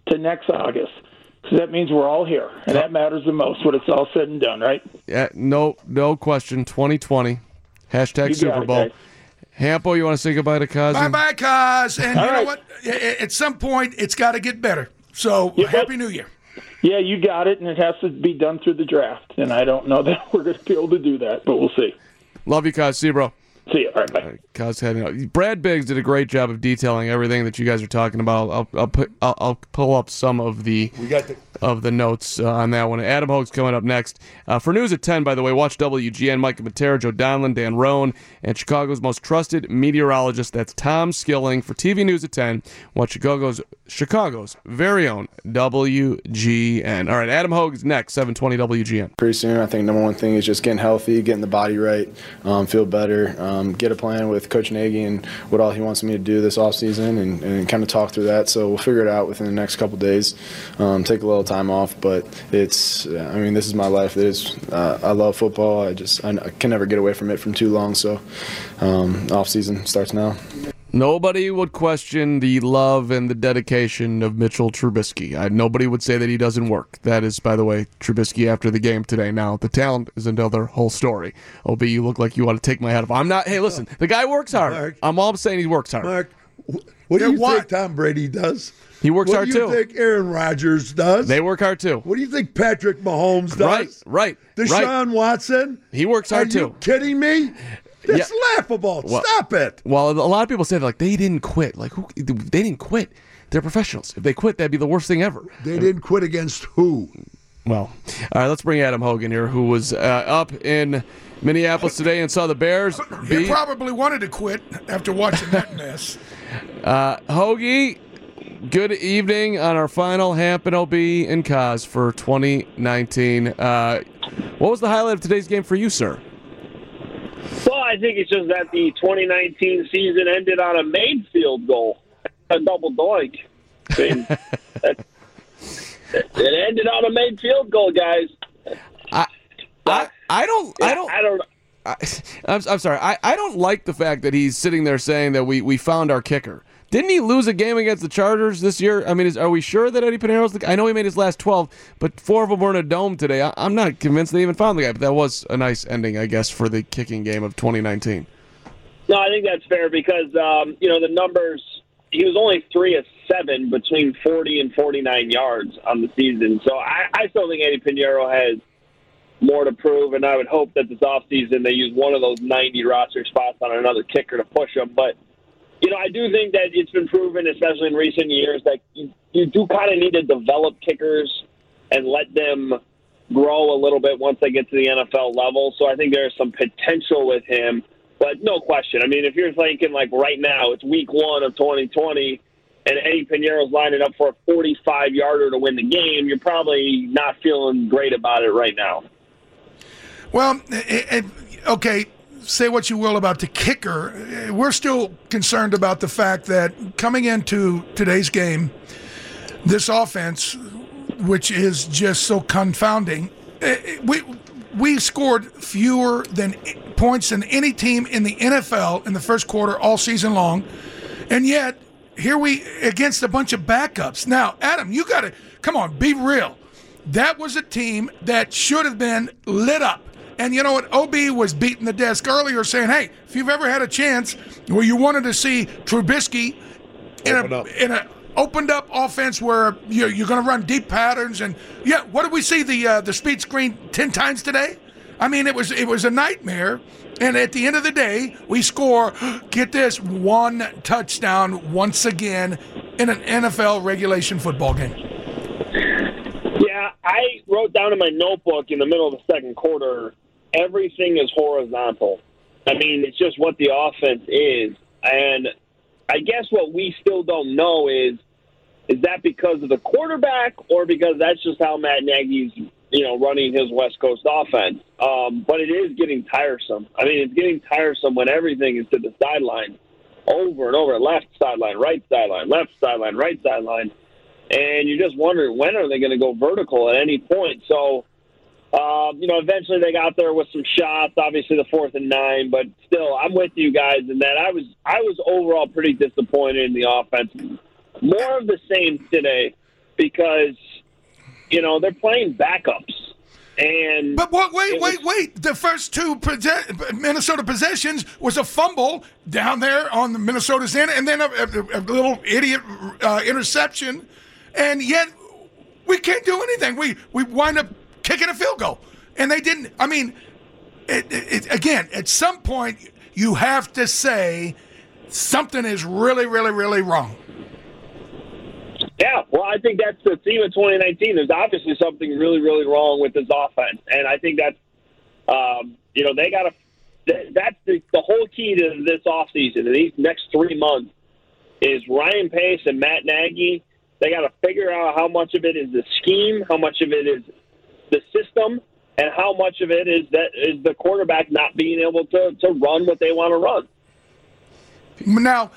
to next August. Because that means we're all here, and that matters the most when it's all said and done, right? Yeah, no, no question. 2020. Hashtag You Super Bowl. guys. Hampo, you want to say goodbye to Kazi? Bye bye, cuz. And All you know right. what? At some point, it's got to get better. So, Happy New Year. Yeah, you got it, and it has to be done through the draft. And I don't know that we're going to be able to do that, but we'll see. Love you, Kaz. See you, bro. See you. All right, bye. Kaz heading out. Brad Biggs did a great job of detailing everything that you guys are talking about. I'll I'll, put, I'll, I'll pull up some of the We got the of the notes uh, on that one. Adam Hoge's coming up next. Uh, for news at 10, by the way, watch WGN, Micah Materre, Joe Donlon, Dan Roan, and Chicago's most trusted meteorologist. That's Tom Skilling. For TV News at 10, watch Chicago's Chicago's very own WGN. All right, Adam Hogue is next, 720 WGN. pretty soon. I think number one thing is just getting healthy, getting the body right, um, feel better, um, get a plan with Coach Nagy and what all he wants me to do this offseason and, and kind of talk through that. So we'll figure it out within the next couple days. Um, take a little time off, but it's, I mean, this is my life. It is, uh, I love football. I just, I, I can never get away from it from too long. So um, off season starts now. Nobody would question the love and the dedication of Mitchell Trubisky. I, nobody would say that he doesn't work. That is, by the way, Trubisky after the game today. Now, the talent is another whole story. OB, you look like you want to take my head off. I'm not. Hey, listen, the guy works hard. Mark. I'm all saying he works hard. Mark, What do Yeah, you why? think Tom Brady does? He works what hard too. What do you too. think Aaron Rodgers does? They work hard too. what do you think Patrick Mahomes does? Right, right, Deshaun Watson? He works hard Are too. Are you kidding me? That's laughable. Well- Stop it. Well, a lot of people say like they didn't quit. Like who? They didn't quit. They're professionals. If they quit, that'd be the worst thing ever. They didn't quit against who? Well, all right. Let's bring Adam Hogan here, who was uh, up in Minneapolis today and saw the Bears He probably wanted to quit after watching that mess. uh, Hoagie. Good evening on our final Hampton OB and Kaz for 2019. Uh, what was the highlight of today's game for you, sir? Well, I think it's just that the 2019 season ended on a made field goal, a double doink. I mean, that, it ended on a made field goal, guys. I, I, I don't, I don't, I don't. I, I'm, I'm sorry. I, I don't like the fact that he's sitting there saying that we, we found our kicker. Didn't he lose a game against the Chargers this year? I mean, is, are we sure that Eddy Piñeiro's the I know he made his last 12, but four of them were in a dome today. I, I'm not convinced they even found the guy, but that was a nice ending, I guess, for the kicking game of 2019. No, I think that's fair because um, you know the numbers. He was only three of seven between 40 and 49 yards on the season. So I, I still think Eddy Piñeiro has more to prove, and I would hope that this offseason they use one of those 90 roster spots on another kicker to push him. But you know, I do think that it's been proven, especially in recent years, that you, you do kind of need to develop kickers and let them grow a little bit once they get to the NFL level. So I think there's some potential with him. But no question. I mean, if you're thinking like right now, it's week one of 2020, and Eddy Piñeiro's lining up for a 45 yarder to win the game, you're probably not feeling great about it right now. Well, eh, eh, okay, say what you will about the kicker. We're still concerned about the fact that coming into today's game, this offense, which is just so confounding, eh, eh, we we scored fewer than points than any team in the NFL in the first quarter all season long, and yet here we against a bunch of backups. Now, Adam, you got to come on, be real. That was a team that should have been lit up. And you know what? OB was beating the desk earlier saying, hey, if you've ever had a chance where you wanted to see Trubisky in Open a, up. in a opened up offense where you're, you're going to run deep patterns and yeah, what did we see the uh, the speed screen 10 times today? I mean, it was it was a nightmare. And at the end of the day, we score, get this, one touchdown once again in an NFL regulation football game. Yeah, I wrote down in my notebook in the middle of the second quarter, everything is horizontal. I mean, it's just what the offense is. And I guess what we still don't know is is that because of the quarterback or because that's just how Matt Nagy's, you know, running his West Coast offense. Um, but it is getting tiresome. I mean, it's getting tiresome when everything is to the sideline over and over, left sideline, right sideline, left sideline, right sideline and you're just wondering when are they going to go vertical at any point. So, um, you know, eventually they got there with some shots. Obviously, the fourth and nine, but still, I'm with you guys in that I was I was overall pretty disappointed in the offense. More of the same today because you know they're playing backups. And But what, wait, it was- wait, wait. The first two Minnesota possessions was a fumble down there on the Minnesota's end, and then a, a, a little idiot uh, interception, and yet we can't do anything. We we wind up kicking a field goal, and they didn't. I mean, it, it, again, at some point you have to say something is really, really, really wrong. Yeah, well, I think that's the theme of 2019. There's obviously something really, really wrong with this offense, and I think that's, um, you know, they got to. That's the, the whole key to this offseason. These next three months is Ryan Pace and Matt Nagy. They got to figure out how much of it is the scheme, how much of it is the system, and how much of it is that is the quarterback not being able to to run what they want to run. Now,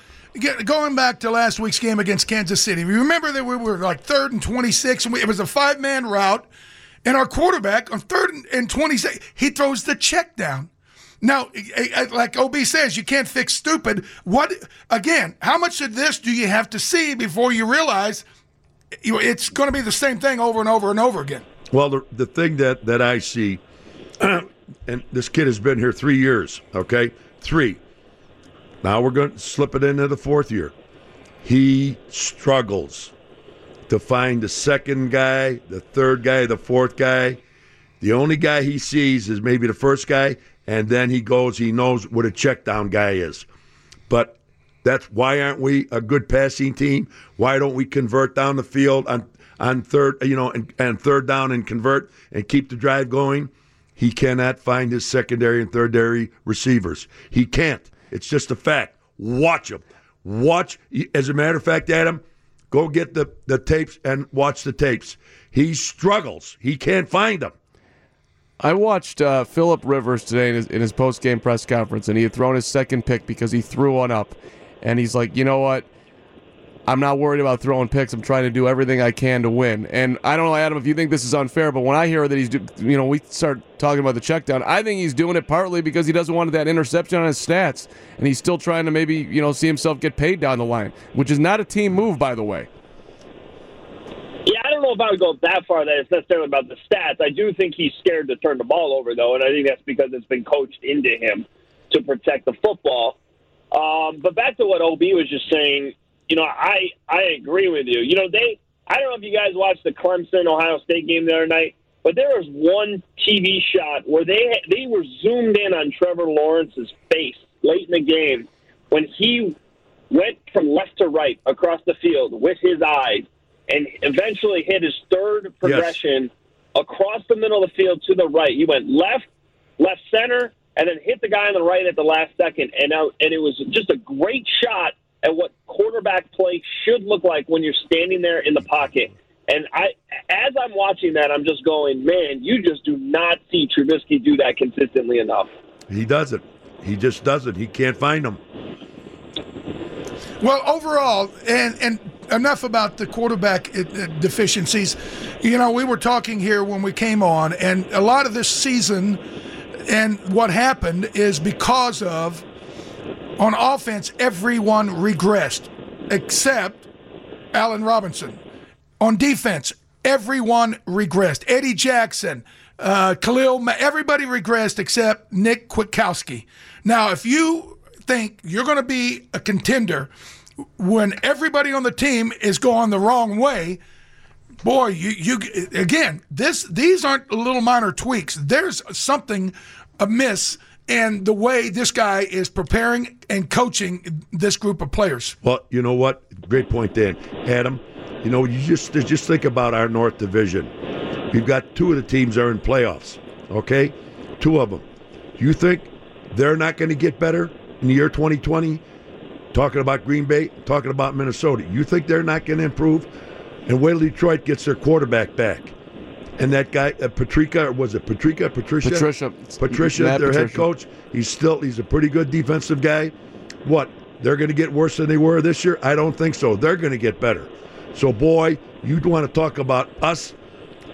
going back to last week's game against Kansas City, we remember that we were like third and 26, and we, it was a five man route, and our quarterback on third and- and 26, he throws the check down. Now, like OB says, you can't fix stupid. What again? How much of this do you have to see before you realize it's going to be the same thing over and over and over again? Well, the, the thing that, that I see, and this kid has been here three years, okay? Three. Now we're going to slip it into the fourth year. he struggles to find the second guy, the third guy, the fourth guy. The only guy he sees is maybe the first guy, and then he goes, he knows what a check down guy is. But that's why aren't we a good passing team? Why don't we convert down the field on on third, you know, and, and third down and convert and keep the drive going? He cannot find his secondary and thirdary receivers. He can't. It's just a fact. Watch him. Watch. As a matter of fact, Adam, go get the, the tapes and watch the tapes. He struggles. He can't find them. I watched uh, Philip Rivers today in his, in his post game press conference, and he had thrown his second pick because he threw one up. And he's like, you know what? I'm not worried about throwing picks. I'm trying to do everything I can to win. And I don't know, Adam, if you think this is unfair, but when I hear that he's, do, you know, we start talking about the check down, I think he's doing it partly because he doesn't want that interception on his stats. And he's still trying to maybe, you know, see himself get paid down the line, which is not a team move, by the way. Yeah, I don't know if I would go that far that it's necessarily about the stats. I do think he's scared to turn the ball over, though, and I think that's because it's been coached into him to protect the football. Um, but back to what OB was just saying, you know, I I agree with you. You know, they I don't know if you guys watched the Clemson Ohio State game the other night, but there was one TV shot where they they were zoomed in on Trevor Lawrence's face late in the game when he went from left to right across the field with his eyes and eventually hit his third progression yes. across the middle of the field to the right. He went left, left center, and then hit the guy on the right at the last second. And now, and it was just a great shot at what quarterback play should look like when you're standing there in the pocket. And I, as I'm watching that, I'm just going, man, you just do not see Trubisky do that consistently enough. He doesn't. He just doesn't. He can't find them. Well, overall, and and enough about the quarterback uh, uh, deficiencies. You know, we were talking here when we came on, and a lot of this season and what happened is because of on offense, everyone regressed except Allen Robinson. On defense, everyone regressed. Eddie Jackson, uh, Khalil, everybody regressed except Nick Kwiatkowski. Now, if you think you're going to be a contender when everybody on the team is going the wrong way, boy, you you again, this these aren't little minor tweaks. There's something amiss in the way this guy is preparing and coaching this group of players. Well, you know what? Great point, Dan. Adam, you know, you just just think about our North Division. You've got two of the teams are in playoffs. Okay, two of them. You think they're not going to get better in the year 2020? Talking about Green Bay, talking about Minnesota. You think they're not going to improve? And wait till Detroit gets their quarterback back. And that guy, uh, Patrica, was it Patrica? Patricia? Patricia. Patricia, Matt their Patricia. head coach. He's still, he's a pretty good defensive guy. What? They're going to get worse than they were this year? I don't think so. They're going to get better. So, boy, you'd want to talk about us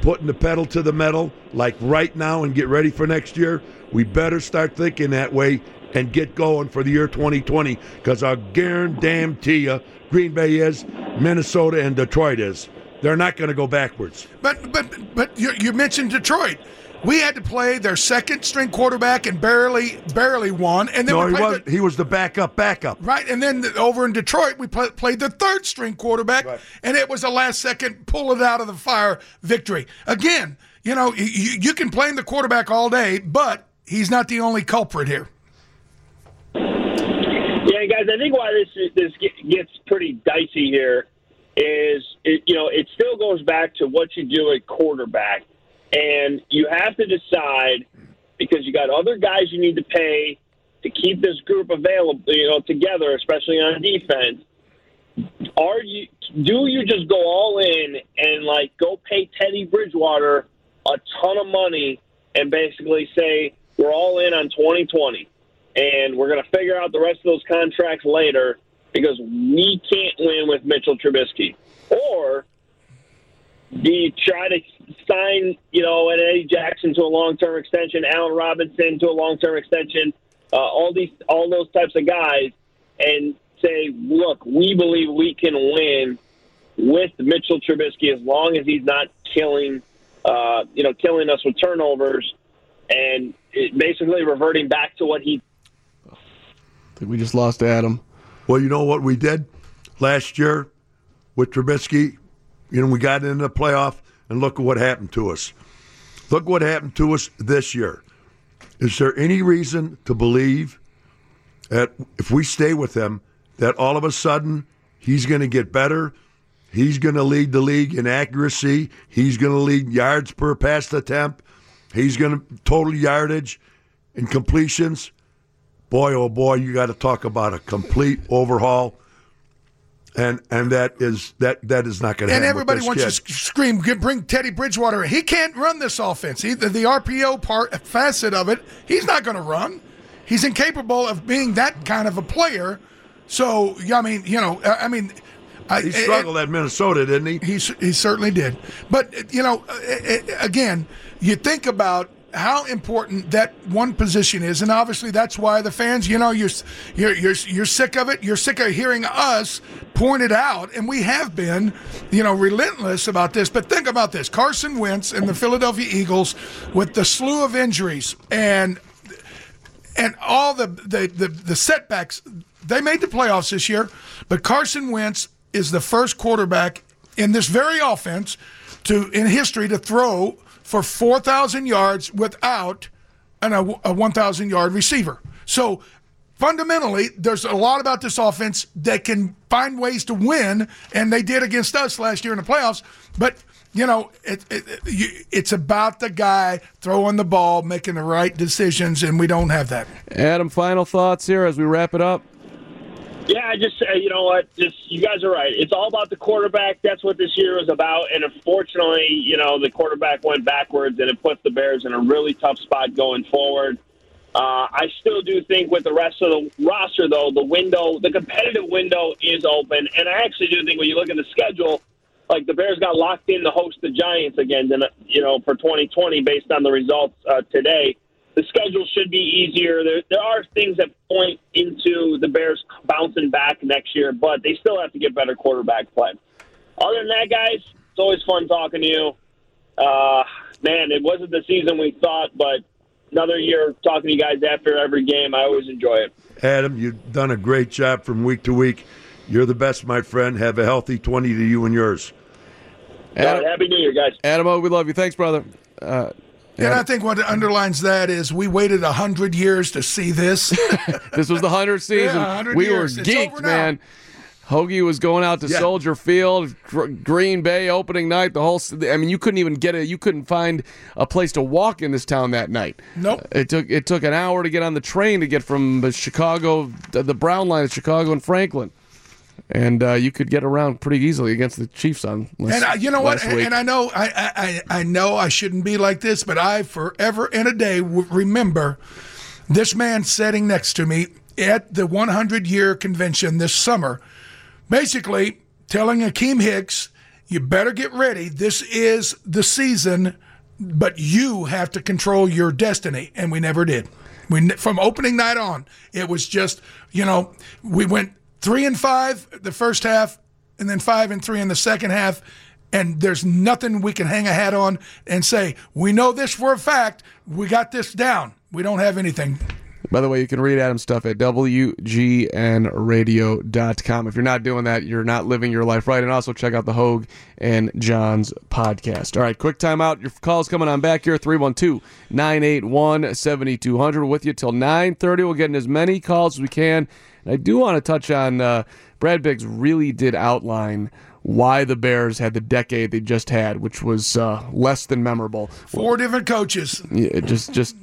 putting the pedal to the metal like right now and get ready for next year? We better start thinking that way and get going for the year 2020 because I guarantee you Green Bay is, Minnesota, and Detroit is. They're not going to go backwards. But but but you, you mentioned Detroit. We had to play their second string quarterback and barely barely won, and then no, we he played was he was the backup backup. right, and then the, over in Detroit we play, played the third string quarterback, and it was a last second pull it out of the fire victory. Again, you know you, you can blame the quarterback all day, but he's not the only culprit here. Yeah, guys, I think why this this gets pretty dicey here is it, you know it still goes back to what you do at quarterback, and you have to decide because you got other guys you need to pay to keep this group available, you know, together, especially on defense. Are you do you just go all in and like go pay Teddy Bridgewater a ton of money and basically say we're all in on 2020 and we're going to figure out the rest of those contracts later because we can't win with Mitchell Trubisky? Or do you try to sign, you know, an Eddie Jackson to a long-term extension, Allen Robinson to a long-term extension, uh, all these, all those types of guys, and say, look, we believe we can win with Mitchell Trubisky as long as he's not killing, uh, you know, killing us with turnovers, and basically reverting back to what he I think we just lost Adam. Well, you know what we did? last year with Trubisky. You know, we got into the playoff, and look at what happened to us. Look what happened to us this year. Is there any reason to believe that if we stay with him, that all of a sudden he's going to get better? He's going to lead the league in accuracy. He's going to lead yards per pass attempt. He's going to total yardage and completions. Boy, oh boy, you got to talk about a complete overhaul. And and that is that that is not going to happen. And everybody wants to kid. sc- scream, bring Teddy Bridgewater. in. He can't run this offense. He, the, the RPO part facet of it, he's not going to run. He's incapable of being that kind of a player. So, yeah, I mean, you know, I I mean, I, He struggled at Minnesota, didn't he? He he certainly did. But you know, again, you think about how important that one position is, and obviously that's why the fans, you know, you're you're you're, you're sick of it. You're sick of hearing us point it out, and we have been, you know, relentless about this. But think about this: Carson Wentz and the Philadelphia Eagles, with the slew of injuries and and all the, the, the, the setbacks. They made the playoffs this year, but Carson Wentz is the first quarterback in this very offense to in history to throw for 4,000 yards without an, a, a 1,000 yard receiver. So fundamentally, there's a lot about this offense that can find ways to win, and they did against us last year in the playoffs. But you know, it, it, it, it's about the guy throwing the ball, making the right decisions, and we don't have that. Adam, final thoughts here as we wrap it up. Yeah, I just uh, you know what, just you guys are right. It's all about the quarterback. That's what this year is about. And unfortunately, you know, the quarterback went backwards, and it puts the Bears in a really tough spot going forward. Uh, I still do think with the rest of the roster, though, the window, the competitive window is open, and I actually do think when you look at the schedule, like the Bears got locked in to host the Giants again, you know, for 2020 based on the results uh, today. The schedule should be easier. There, there are things that point into the Bears bouncing back next year, but they still have to get better quarterback play. Other than that, guys, it's always fun talking to you. Uh, man, it wasn't the season we thought, but another year talking to you guys after every game. I always enjoy it. Adam, you've done a great job from week to week. You're the best, my friend. Have a healthy 20 to you and yours. Adam, Happy New Year, guys. Adam, we love you. Thanks, brother. Uh, And I think what underlines that is we waited a hundred years to see this. this was the hundredth season. Yeah, 100 we years. were It's geeked, man. Hoagie was going out to Yeah. Soldier Field, Gr- Green Bay opening night. The whole, I mean, you couldn't even get it. You couldn't find a place to walk in this town that night. Nope. It took it took an hour to get on the train to get from uh, Chicago, the the Brown line of Chicago and Franklin, and uh, you could get around pretty easily against the Chiefs on. Last, and I, you know what? And, week. and I know I, I I I know I shouldn't be like this, but I forever and a day remember this man sitting next to me at the 100 year convention this summer, basically telling Akeem Hicks, "You better get ready. This is the season." But you have to control your destiny, and we never did. We from opening night on, it was just you know we went three and five the first half, and then five and three in the second half. And there's nothing we can hang a hat on and say, we know this for a fact. We got this down. We don't have anything. By the way, you can read Adam's stuff at WGNradio.com. If you're not doing that, you're not living your life right. And also check out the Hoge and Jahns podcast. All right, quick timeout. Your call's coming on back here 312 981 7200 with you till 930. We'll get in as many calls as we can. And I do want to touch on uh, Brad Biggs really did outline why the Bears had the decade they just had, which was uh, less than memorable. Four different coaches. Yeah, just just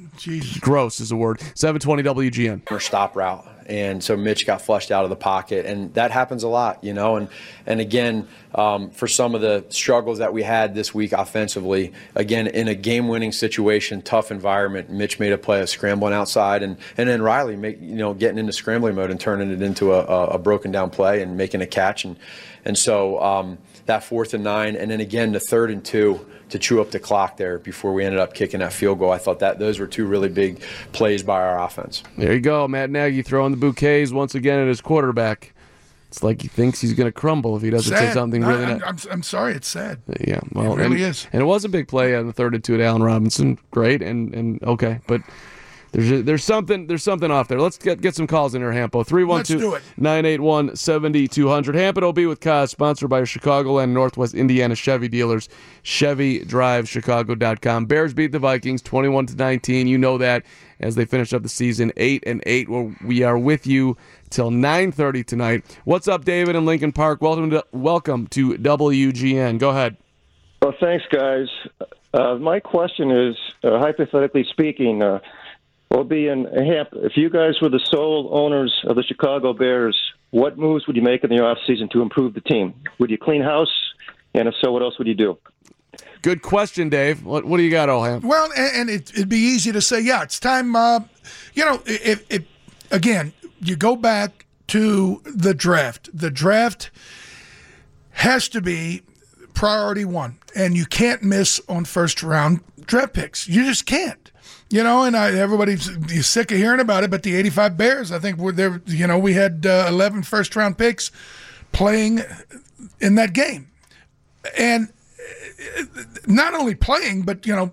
gross is a word. 720 WGN. or stop route. And so Mitch got flushed out of the pocket, and that happens a lot, you know. And and again, um, for some of the struggles that we had this week offensively, again in a game-winning situation, tough environment, Mitch made a play of scrambling outside, and and then Riley make you know getting into scrambling mode and turning it into a, a, a broken down play and making a catch, and and so um, that fourth and nine, and then again the third and two to chew up the clock there before we ended up kicking that field goal. I thought that those were two really big plays by our offense. There you go, Matt Nagy throwing the bouquets once again at his quarterback. It's like he thinks he's going to crumble if he doesn't say something really. I, not- am I'm, I'm sorry, it's sad. yeah, well, It really and, is. And it was a big play on the third and two at Allen Robinson. Great and and okay, but There's there's something there's something off there. Let's get get some calls in here, Hampo. 312-981-7200. Hampo OB with Kaz, sponsored by Chicagoland and Northwest Indiana Chevy dealers. ChevyDriveChicago.com. Bears beat the Vikings 21 to 19. You know that as they finish up the season 8 and 8. Well, we are with you till 9:30 tonight. What's up, David in Lincoln Park? Welcome to welcome to WGN. Go ahead. Well, thanks, guys. Uh, my question is, uh, hypothetically speaking, uh, will be in if you guys were the sole owners of the Chicago Bears, what moves would you make in the offseason to improve the team? Would you clean house? And if so, what else would you do? Good question, Dave. What, what do you got, Olham? Well, and, and it, would be easy to say, yeah, it's time. Uh, you know, if, if again, you go back to the draft. The draft has to be priority one, and you can't miss on first round draft picks. You just can't. You know, and I, everybody's sick of hearing about it, but the 85 Bears, I think, were there. You know, we had uh, 11 first round picks playing in that game. And uh, not only playing, but, you know,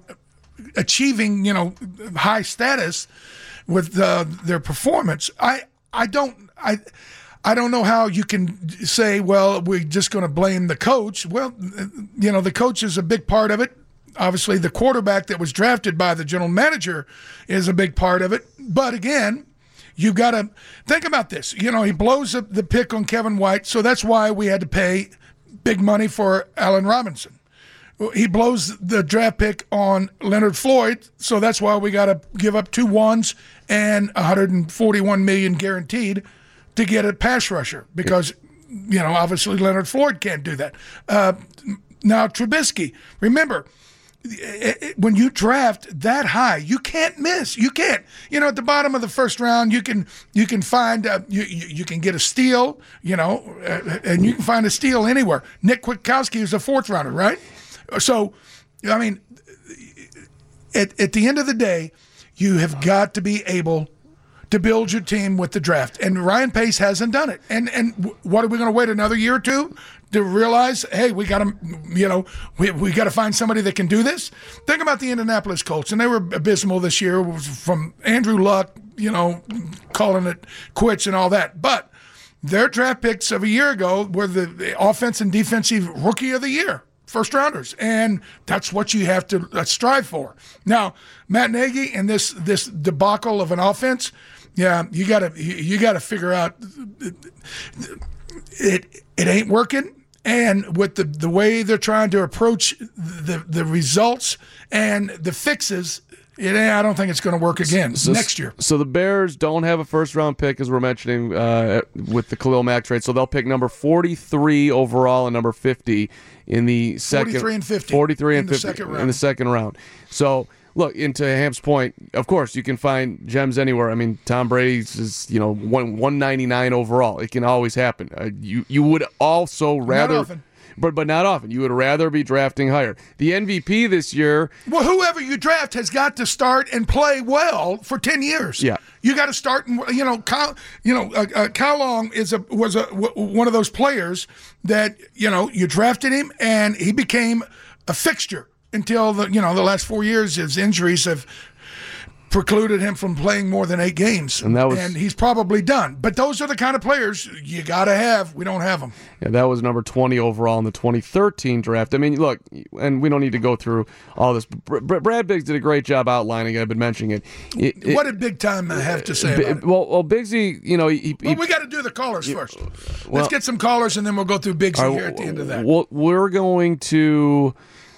achieving, you know, high status with uh, their performance. I, I don't, I, I don't know how you can say, well, we're just going to blame the coach. Well, you know, the coach is a big part of it. Obviously, the quarterback that was drafted by the general manager is a big part of it. But again, you've got to think about this. You know, he blows up the pick on Kevin White, so that's why we had to pay big money for Allen Robinson. He blows the draft pick on Leonard Floyd, so that's why we got to give up two ones and 141 million guaranteed to get a pass rusher because you know obviously Leonard Floyd can't do that. Uh, now Trubisky, remember when you draft that high, you can't miss. You can't. You know, at the bottom of the first round, you can you can find uh, you, you can get a steal. You know, uh, and you can find a steal anywhere. Nick Kwiatkoski is a fourth rounder, right? So, I mean, at at the end of the day, you have got to be able to build your team with the draft. And Ryan Pace hasn't done it. And and what are we going to wait another year or two to realize, hey, we got to, you know, we, we got to find somebody that can do this. Think about the Indianapolis Colts, and they were abysmal this year from Andrew Luck, you know, calling it quits and all that. But their draft picks of a year ago were the, the offense and defensive rookie of the year first rounders, and that's what you have to uh, strive for. Now, Matt Nagy and this this debacle of an offense, yeah, you got to you got to figure out it it ain't working and with the, the way they're trying to approach the the results and the fixes, it, I don't think it's going to work again so, next year. So the Bears don't have a first round pick, as we're mentioning uh, with the Khalil Mack trade. So they'll pick number 43 overall and number 50 in the second. 43 and 50. 43 and 50 in the second round. So look into Ham's point. Of course, you can find gems anywhere. I mean, Tom Brady's is you know one one ninety nine overall. It can always happen. Uh, you you would also rather. But, but not often. You would rather be drafting higher. The MVP this year. Well, whoever you draft has got to start and play well for ten years. Yeah, you got to start. And you know, Kyle, you know, uh, uh, Kyle Long is a was a w- one of those players that you know you drafted him and he became a fixture until the you know the last four years his injuries have precluded him from playing more than eight games. And that was and he's probably done. But those are the kind of players you got to have. We don't have them yeah that was number 20 overall in the 2013 draft. I mean look and we don't need to go through all this brad biggs did a great job outlining it. I've been mentioning it, it, it what did big time have to say about well, well Biggsy, you know he, well, we got to do the callers first. Uh, let's get some callers and then we'll go through Biggsy right, here at the end of that. well, we're going to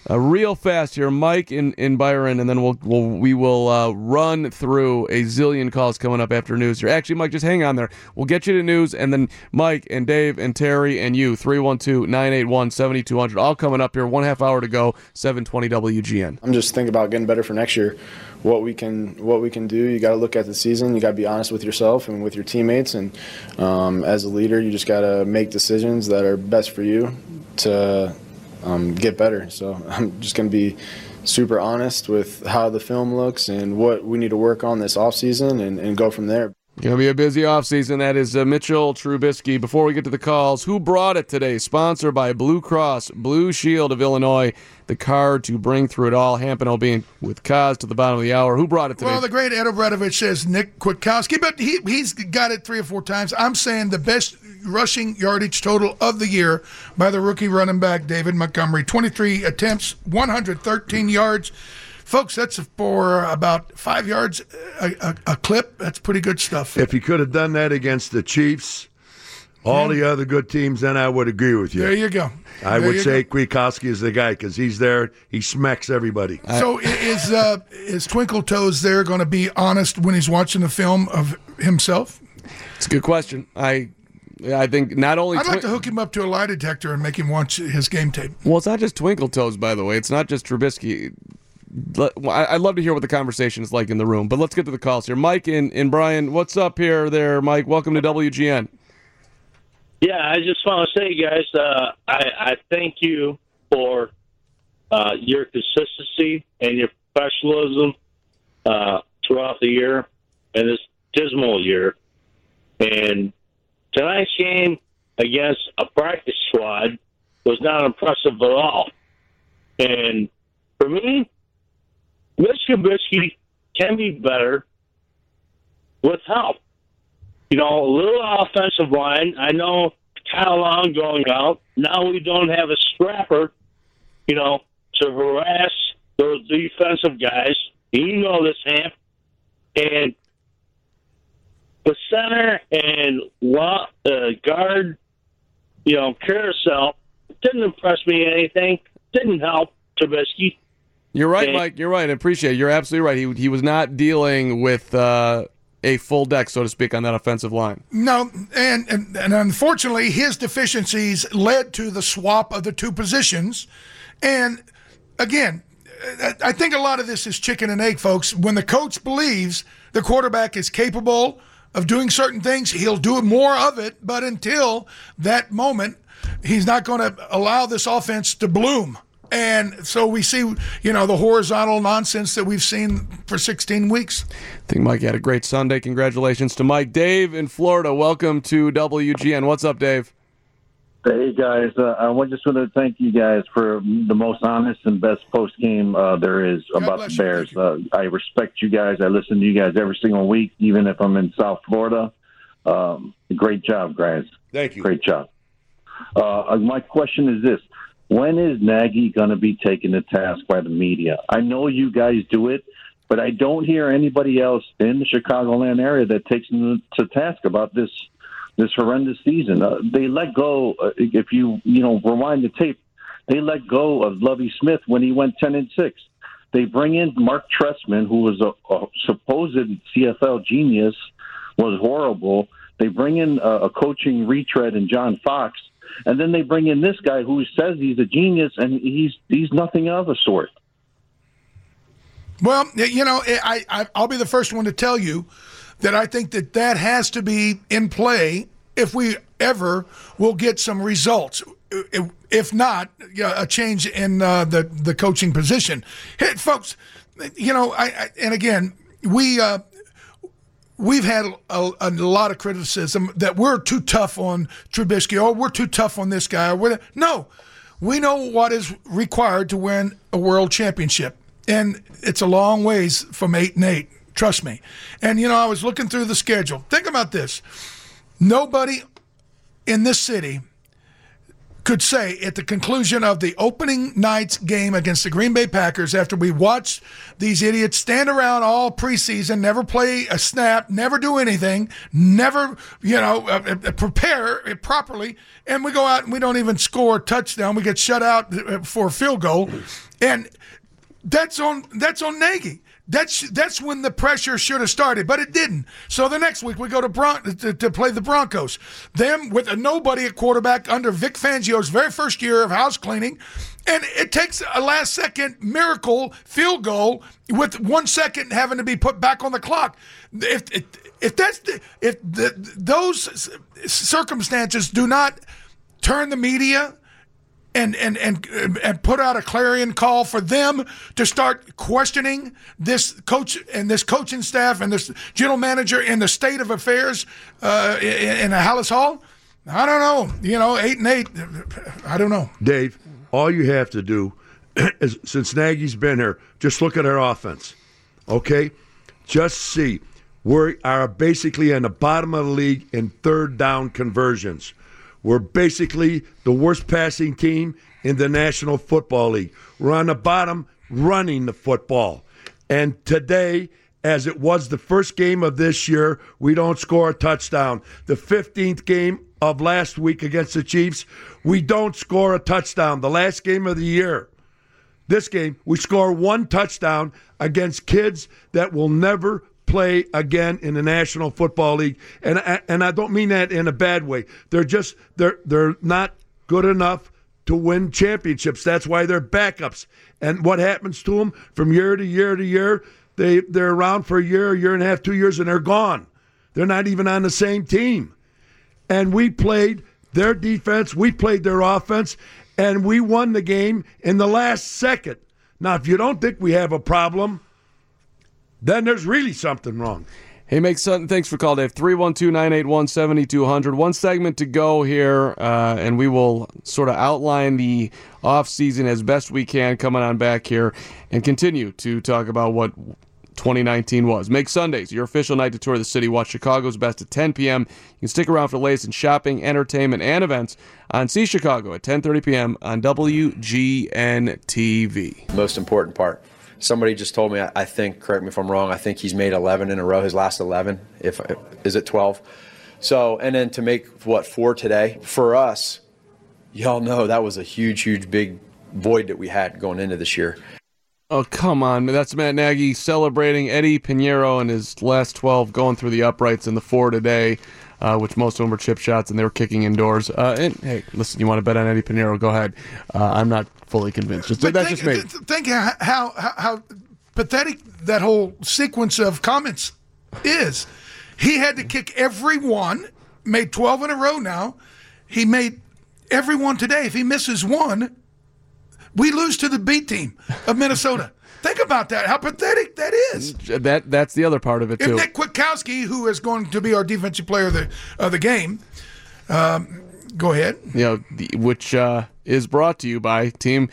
uh, real fast here, Mike in, in Byron, and then we'll, we'll we will uh, run through a zillion calls coming up after news here. Actually, Mike, just hang on there. We'll get you to news, and then Mike and Dave and Terry and you, 312-981-7200, all coming up here. One half hour to go, 720 WGN. I'm just thinking about getting better for next year. What we can what we can do. You got to look at the season. You got to be honest with yourself and with your teammates. And um, as a leader, you just got to make decisions that are best for you to um, get better. So I'm just going to be super honest with how the film looks and what we need to work on this off season and, and go from there. Gonna be a busy offseason. That is uh, Mitchell Trubisky. Before we get to the calls, who brought it today? Sponsored by Blue Cross Blue Shield of Illinois. The card to bring through it all. Hampton will being with Kaz to the bottom of the hour. Who brought it today? Well, the great Ed O'Bradovich says Nick Kwiatkoski, but he, he's got it three or four times. I'm saying the best rushing yardage total of the year by the rookie running back David Montgomery. 23 attempts, 113 yards. Folks, that's for about five yards a, a, a clip. That's pretty good stuff. If he could have done that against the Chiefs, all the other good teams, then I would agree with you. There you go. I There would you say Kwiatkoski is the guy because he's there. He smacks everybody. So is uh, is Twinkle Toes there going to be honest when he's watching the film of himself? It's a good question. I I think not only I'd like to hook him up to a lie detector and make him watch his game tape. Well, it's not just Twinkle Toes, by the way. It's not just Trubisky. I- I'd love to hear what the conversation is like in the room, but let's get to the calls here. Mike and, and Brian, what's up here, there, Mike? Welcome to WGN. Yeah, I just want to say, guys, uh, I, I thank you for uh, your consistency and your professionalism uh, throughout the year and this dismal year. And tonight's game against a practice squad was not impressive at all. And for me, Mitch Trubisky can be better with help you know, a little offensive line. I know Kyle Long going out. Now we don't have a scrapper, you know, to harass those defensive guys. You know this, Hamp. And the center and wa- uh, guard, you know, carousel didn't impress me anything. Didn't help Trubisky. You're right, And- Mike. You're right. I appreciate it. You're absolutely right. He, he was not dealing with uh, a full deck, so to speak, on that offensive line. No, and, and and unfortunately, his deficiencies led to the swap of the two positions. And again, I- I think a lot of this is chicken and egg, folks. When the coach believes the quarterback is capable of doing certain things, he'll do more of it. But until that moment, he's not going to allow this offense to bloom. And so we see, you know, the horizontal nonsense that we've seen for 16 weeks. I think Mike had a great Sunday. Congratulations to Mike. Dave in Florida, welcome to WGN. What's up, Dave? Hey guys, uh, I just want to thank you guys for the most honest and best post game uh, there is about the Bears. Uh, I respect you guys. I listen to you guys every single week, even if I'm in South Florida. Um, great job, guys. Thank you. Great job. Uh, my question is this: When is Nagy going to be taken to task by the media? I know you guys do it, but I don't hear anybody else in the Chicagoland area that takes him to task about this this horrendous season. Uh, they let go. Uh, if you you know rewind the tape, they let go of Lovie Smith when he went ten and six. They bring in Marc Trestman, who was a, a supposed CFL genius, was horrible. They bring in a, a coaching retread in John Fox, and then they bring in this guy who says he's a genius, and he's he's nothing of a sort. Well, you know, I, I I'll be the first one to tell you that I think that that has to be in play if we ever will get some results. If not, a change in uh, the the coaching position, hey, folks. You know, I, I and again we. Uh, We've had a, a lot of criticism that we're too tough on Trubisky, or we're too tough on this guy. Or whatever. no, we know what is required to win a world championship, and it's a long ways from eight and eight. Trust me. And you know, I was looking through the schedule. Think about this: nobody in this city could say at the conclusion of the opening night's game against the Green Bay Packers, after we watched these idiots stand around all preseason, never play a snap, never do anything, never, you know, uh, uh, prepare it properly, and we go out and we don't even score a touchdown. We get shut out uh, for a field goal, and that's on that's on Nagy. That's that's when the pressure should have started, but it didn't. So the next week we go to Bron- to, to play the Broncos. Them with a nobody at quarterback under Vic Fangio's very first year of house cleaning, and it takes a last second miracle field goal with one second having to be put back on the clock. If if, that's if the, those circumstances do not turn the media and and and and put out a clarion call for them to start questioning this coach and this coaching staff and this general manager in the state of affairs uh, in, in Halas Hall? I don't know. You know, eight and eight. I don't know. Dave, all you have to do is, since Nagy's been here, just look at our offense. Okay, just see we are basically in the bottom of the league in third down conversions. We're basically the worst passing team in the National Football League. We're on the bottom running the football. And today, as it was the first game of this year, we don't score a touchdown. The 15th game of last week against the Chiefs, we don't score a touchdown. The last game of the year. This game, we score one touchdown against kids that will never play again in the National Football League, and I, and I don't mean that in a bad way. They're just they're they're not good enough to win championships. That's why they're backups. And what happens to them from year to year to year? They they're around for a year, a year and a half, two years, and they're gone. They're not even on the same team. And we played their defense, we played their offense, and we won the game in the last second. Now, if you don't think we have a problem, then there's really something wrong. Hey, Make Sutton, thanks for calling, Dave. 312 981 7200. One segment to go here, uh, and we will sort of outline the offseason as best we can coming on back here and continue to talk about what 2019 was. Make Sundays your official night to tour the city. Watch Chicago's best at 10 p.m. You can stick around for the latest in shopping, entertainment, and events on See Chicago at 10:30 p.m. on WGN TV. Most important part somebody just told me, I think, correct me if I'm wrong, I think he's made 11 in a row, his last 11. If Is it 12? So, and then to make, what, four today? For us, y'all know that was a huge, huge, big void that we had going into this year. Oh, come on. Man. That's Matt Nagy celebrating Eddy Piñeiro and his last 12 going through the uprights in the four today uh, which most of them were chip shots, and they were kicking indoors. Uh, and hey, listen, you want to bet on Eddy Piñeiro? Go ahead. Uh, I'm not fully convinced. Just, that's think, just me. Think how, how how pathetic that whole sequence of comments is. He had to kick every one, made 12 in a row now. He made every one today. If he misses one, we lose to the B team of Minnesota. Think about that. How pathetic that is. That that's the other part of it too. If Nick Kwiatkoski, who is going to be our defensive player of the of the game, um, go ahead. You know, the, which uh, is brought to you by team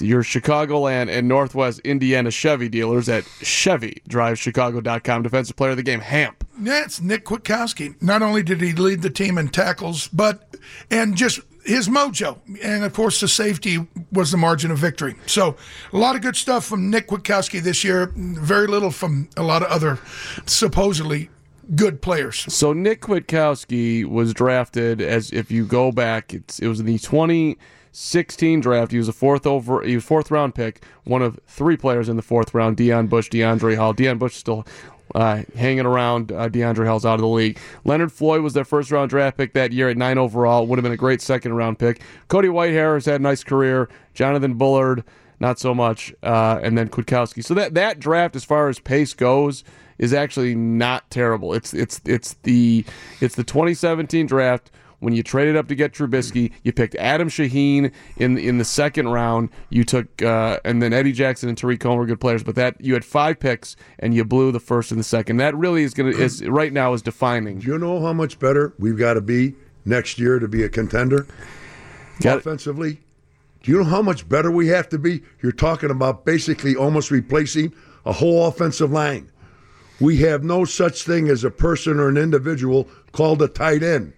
your Chicagoland and Northwest Indiana Chevy dealers at ChevyDriveChicago.com. Defensive player of the game, Hamp. That's Nick Kwiatkoski. Not only did he lead the team in tackles, but and just his mojo. And of course, the safety was the margin of victory. So, a lot of good stuff from Nick Kwiatkoski this year. Very little from a lot of other supposedly good players. So, Nick Kwiatkoski was drafted as if you go back, it was in the 2016 draft. He was a fourth over, he was fourth round pick, one of three players in the fourth round: Deon Bush, Deiondre' Hall. Deon Bush still uh, hanging around. Uh, Deiondre' Hall's out of the league. Leonard Floyd was their first round draft pick that year at nine overall. Would have been a great second round pick. Cody Whitehair has had a nice career. Jonathan Bullard, not so much. Uh, and then Kwiatkoski. So that that draft, as far as pace goes, is actually not terrible. It's it's it's the it's the 2017 draft when you traded up to get Trubisky, you picked Adam Shaheen in in the second round. You took uh, and then Eddie Jackson and Tarik Cohen were good players, but that you had five picks and you blew the first and the second. That really is gonna is right now is defining. Do you know how much better we've got to be next year to be a contender got offensively? It. Do you know how much better we have to be? You're talking about basically almost replacing a whole offensive line. We have no such thing as a person or an individual called a tight end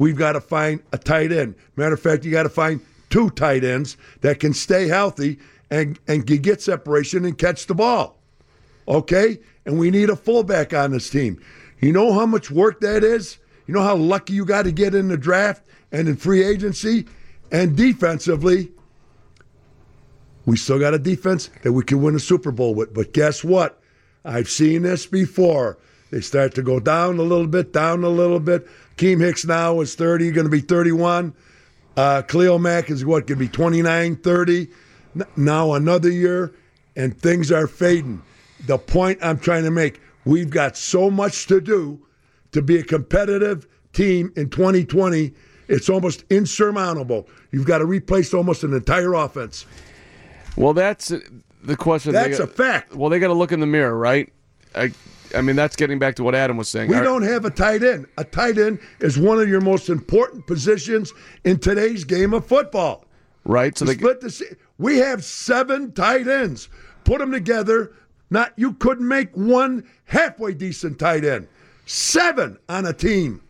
we've got to find a tight end. Matter of fact, you got to find two tight ends that can stay healthy and, and get separation and catch the ball. Okay? And we need a fullback on this team. You know how much work that is? You know how lucky you got to get in the draft and in free agency? And defensively, we still got a defense that we can win a Super Bowl with. But guess what? I've seen this before. They start to go down a little bit, down a little bit. Keem Hicks now is 30, going to be 31. Uh, Khalil Mack is what, going to be 29, 30. N- now another year, and things are fading. The point I'm trying to make we've got so much to do to be a competitive team in 2020 it's almost insurmountable. You've got to replace almost an entire offense. Well, that's the question. That's They a fact. Well, they got to look in the mirror, right? I, I mean, that's getting back to what Adam was saying. We Are- don't have a tight end. A tight end is one of your most important positions in today's game of football. right. So To they, split the we have seven tight ends. Put them together. Not you couldn't make one halfway decent tight end. Seven on a team.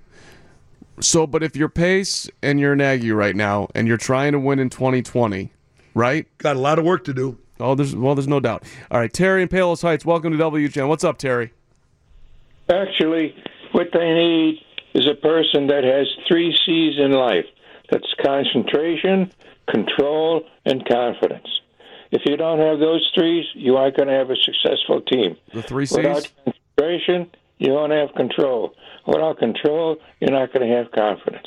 So, but if you're Pace and you're Nagy right now, and you're trying to win in 2020, right? Got a lot of work to do. Oh, there's well, there's no doubt. All right, Terry in Palos Heights, welcome to WGN. What's up, Terry? Actually, what they need is a person that has three C's in life. That's concentration, control, and confidence. If you don't have those three, you aren't going to have a successful team. The three C's. Without concentration, you don't have control. Without control, you're not going to have confidence.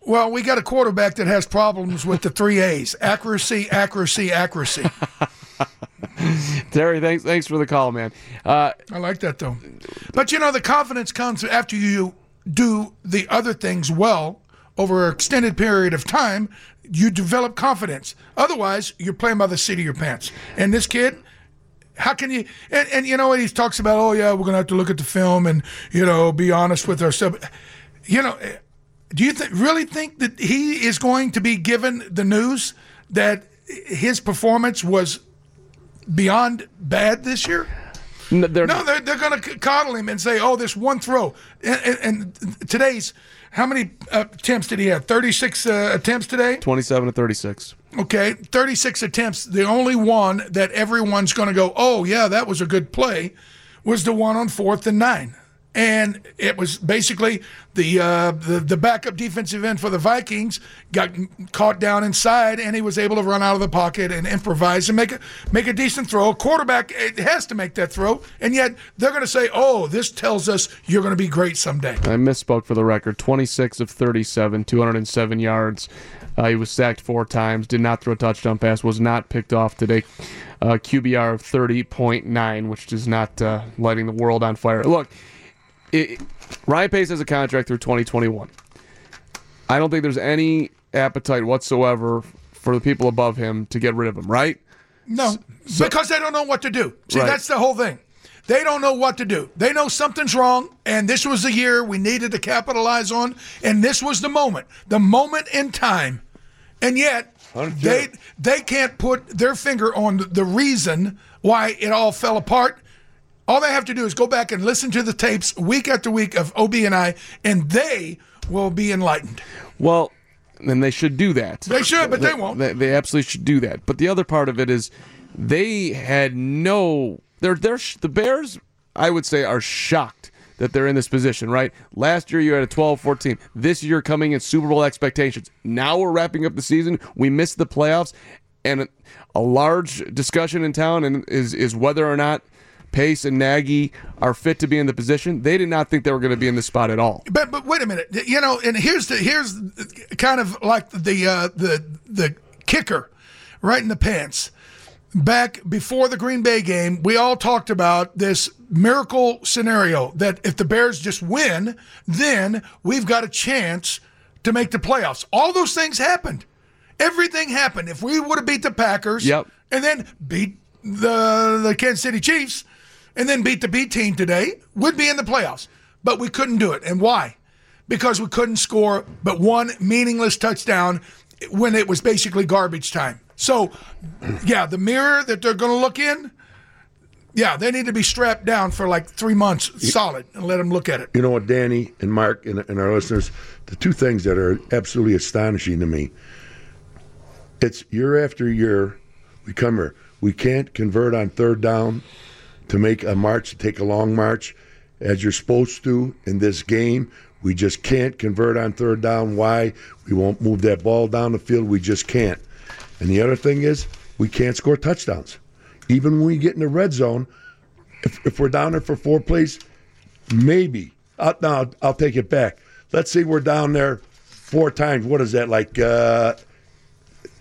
Well, we got a quarterback that has problems with the three A's accuracy, accuracy, accuracy. Terry, thanks thanks for the call, man. Uh, I like that, though. But, you know, the confidence comes after you do the other things well over an extended period of time. You develop confidence. Otherwise, you're playing by the seat of your pants. And this kid, how can you? And, and you know what he talks about? Oh yeah, we're gonna have to look at the film and you know be honest with ourselves. You know, do you th- really think that he is going to be given the news that his performance was beyond bad this year? no, they're, No, they're, they're going to coddle him and say, "Oh, this one throw." And, and, and today's how many uh, attempts did he have? Thirty-six uh, attempts today. 27 to 36. Okay, 36 attempts. The only one that everyone's going to go, oh, yeah, that was a good play, was the one on fourth and nine. And it was basically the, uh, the the backup defensive end for the Vikings got caught down inside, and he was able to run out of the pocket and improvise and make a make a decent throw. Quarterback it has to make that throw, and yet they're going to say, "Oh, this tells us you're going to be great someday." I misspoke for the record. 26 of 37, 207 yards. Uh, he was sacked four times. Did not throw a touchdown pass. Was not picked off today. Uh, QBR of 30.9, which is not uh, lighting the world on fire. Look, it, Ryan Pace has a contract through 2021. I don't think there's any appetite whatsoever for the people above him to get rid of him. Right? No, because they don't know what to do. See, Right. that's the whole thing. They don't know what to do. They know something's wrong, and this was the year we needed to capitalize on, and this was the moment, the moment in time. And yet, they they can't put their finger on the reason why it all fell apart. All they have to do is go back and listen to the tapes week after week of OB and I, and they will be enlightened. Well, then they should do that. They should, but they won't. They, they absolutely should do that. But the other part of it is they had no. They're they're the Bears. I would say are shocked that they're in this position. Right. Last year you had a 12-14. This year coming in Super Bowl expectations. Now we're wrapping up the season. We missed the playoffs, and a large discussion in town and is is whether or not. Pace and Nagy are fit to be in the position. They did not think they were going to be in this spot at all. But but wait a minute, you know, and here's the here's kind of like the uh, the the kicker, right in the pants. Back before the Green Bay game, we all talked about this miracle scenario that if the Bears just win, then we've got a chance to make the playoffs. All those things happened. Everything happened. If we would have beat the Packers, Yep. and then beat the the Kansas City Chiefs, and then beat the B team today, would be in the playoffs. But we couldn't do it. And why? Because we couldn't score but one meaningless touchdown when it was basically garbage time. So, yeah, the mirror that they're going to look in, yeah, they need to be strapped down for like three months solid and let them look at it. You know what, Danny and Mark and, and our listeners, the two things that are absolutely astonishing to me. It's year after year, we come here. We can't convert on third down to make a march, to take a long march, as you're supposed to in this game. We just can't convert on third down. Why? We won't move that ball down the field. We just can't. And the other thing is, we can't score touchdowns. Even when we get in the red zone, if, if we're down there for four plays, maybe. Uh, no, I'll take it back. Let's say we're down there four times. What is that, like uh,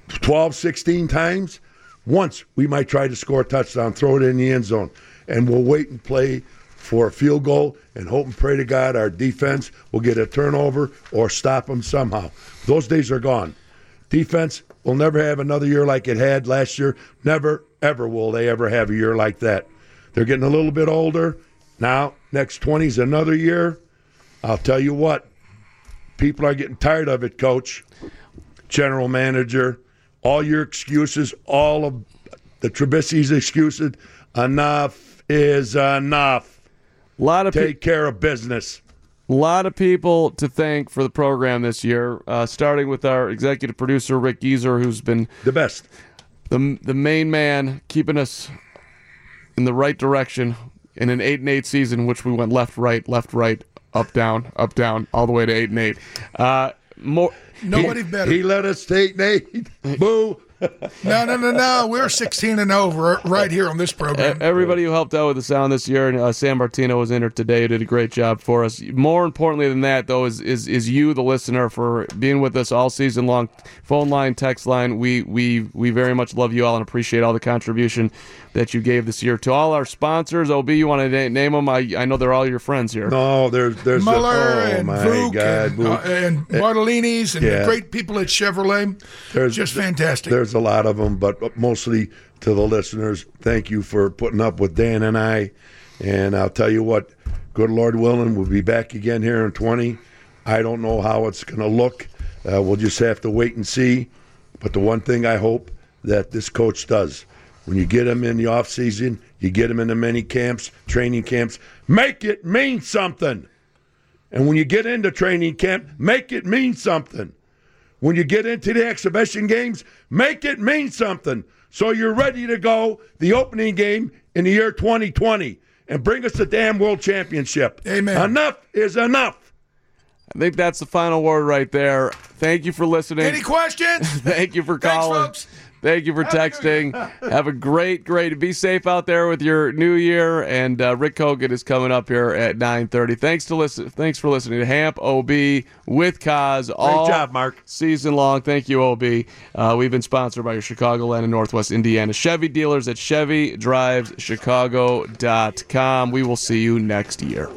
12, 16 times? Once we might try to score a touchdown, throw it in the end zone, and we'll wait and play for a field goal and hope and pray to God our defense will get a turnover or stop them somehow. Those days are gone. Defense will never have another year like it had last year. Never, ever will they ever have a year like that. They're getting a little bit older. Now, next 20 is another year. I'll tell you what, people are getting tired of it, coach, general manager, all your excuses, all of the Trubisky's excuses. Enough is enough. A lot of take care of business. A lot of people to thank for the program this year, uh, starting with our executive producer Rick Geezer, who's been the best, the the main man, keeping us in the right direction in an eight and eight season, which we went left, right, left, right, up, down, up, down, all the way to eight and eight. Uh, more. Nobody he, better. He let us take eight and eight. Boo. No, no, no, no. We're 16 and over right here on this program. Everybody who helped out with the sound this year, and uh, Sam Martino was in here today, did a great job for us. More importantly than that, though, is is is you, the listener, for being with us all season long. Phone line, text line. We we we very much love you all and appreciate all the contribution that you gave this year to all our sponsors. Ob, you want to na- name them? I I know they're all your friends here. No, there's there's Muller a, oh and my Vuk God, and, uh, and Bartolini's and Yeah. the great people at Chevrolet. There's just fantastic. There's a lot of them, but mostly to the listeners. Thank you for putting up with Dan and I. And I'll tell you what, good Lord willing, we'll be back again here in 20. I don't know how it's going to look. Uh, we'll just have to wait and see. But the one thing I hope that this coach does, when you get him in the off season, you get him in the mini camps, training camps, make it mean something. And when you get into training camp, make it mean something. When you get into the exhibition games, make it mean something. So you're ready to go the opening game in the year 2020 and bring us the damn world championship. Amen. Enough is enough. I think that's the final word right there. Thank you for listening. Any questions? Thank you for Thanks, calling. folks. Thank you for texting. Have a great, great. Be safe out there with your new year. And uh, Rick Hogan is coming up here at 9:30. Thanks to listen. Thanks for listening to Hamp OB with Kaz all job, Mark. season long. Thank you, OB. Uh, we've been sponsored by your Chicagoland and Northwest Indiana Chevy dealers at ChevyDrivesChicago.com. We will see you next year.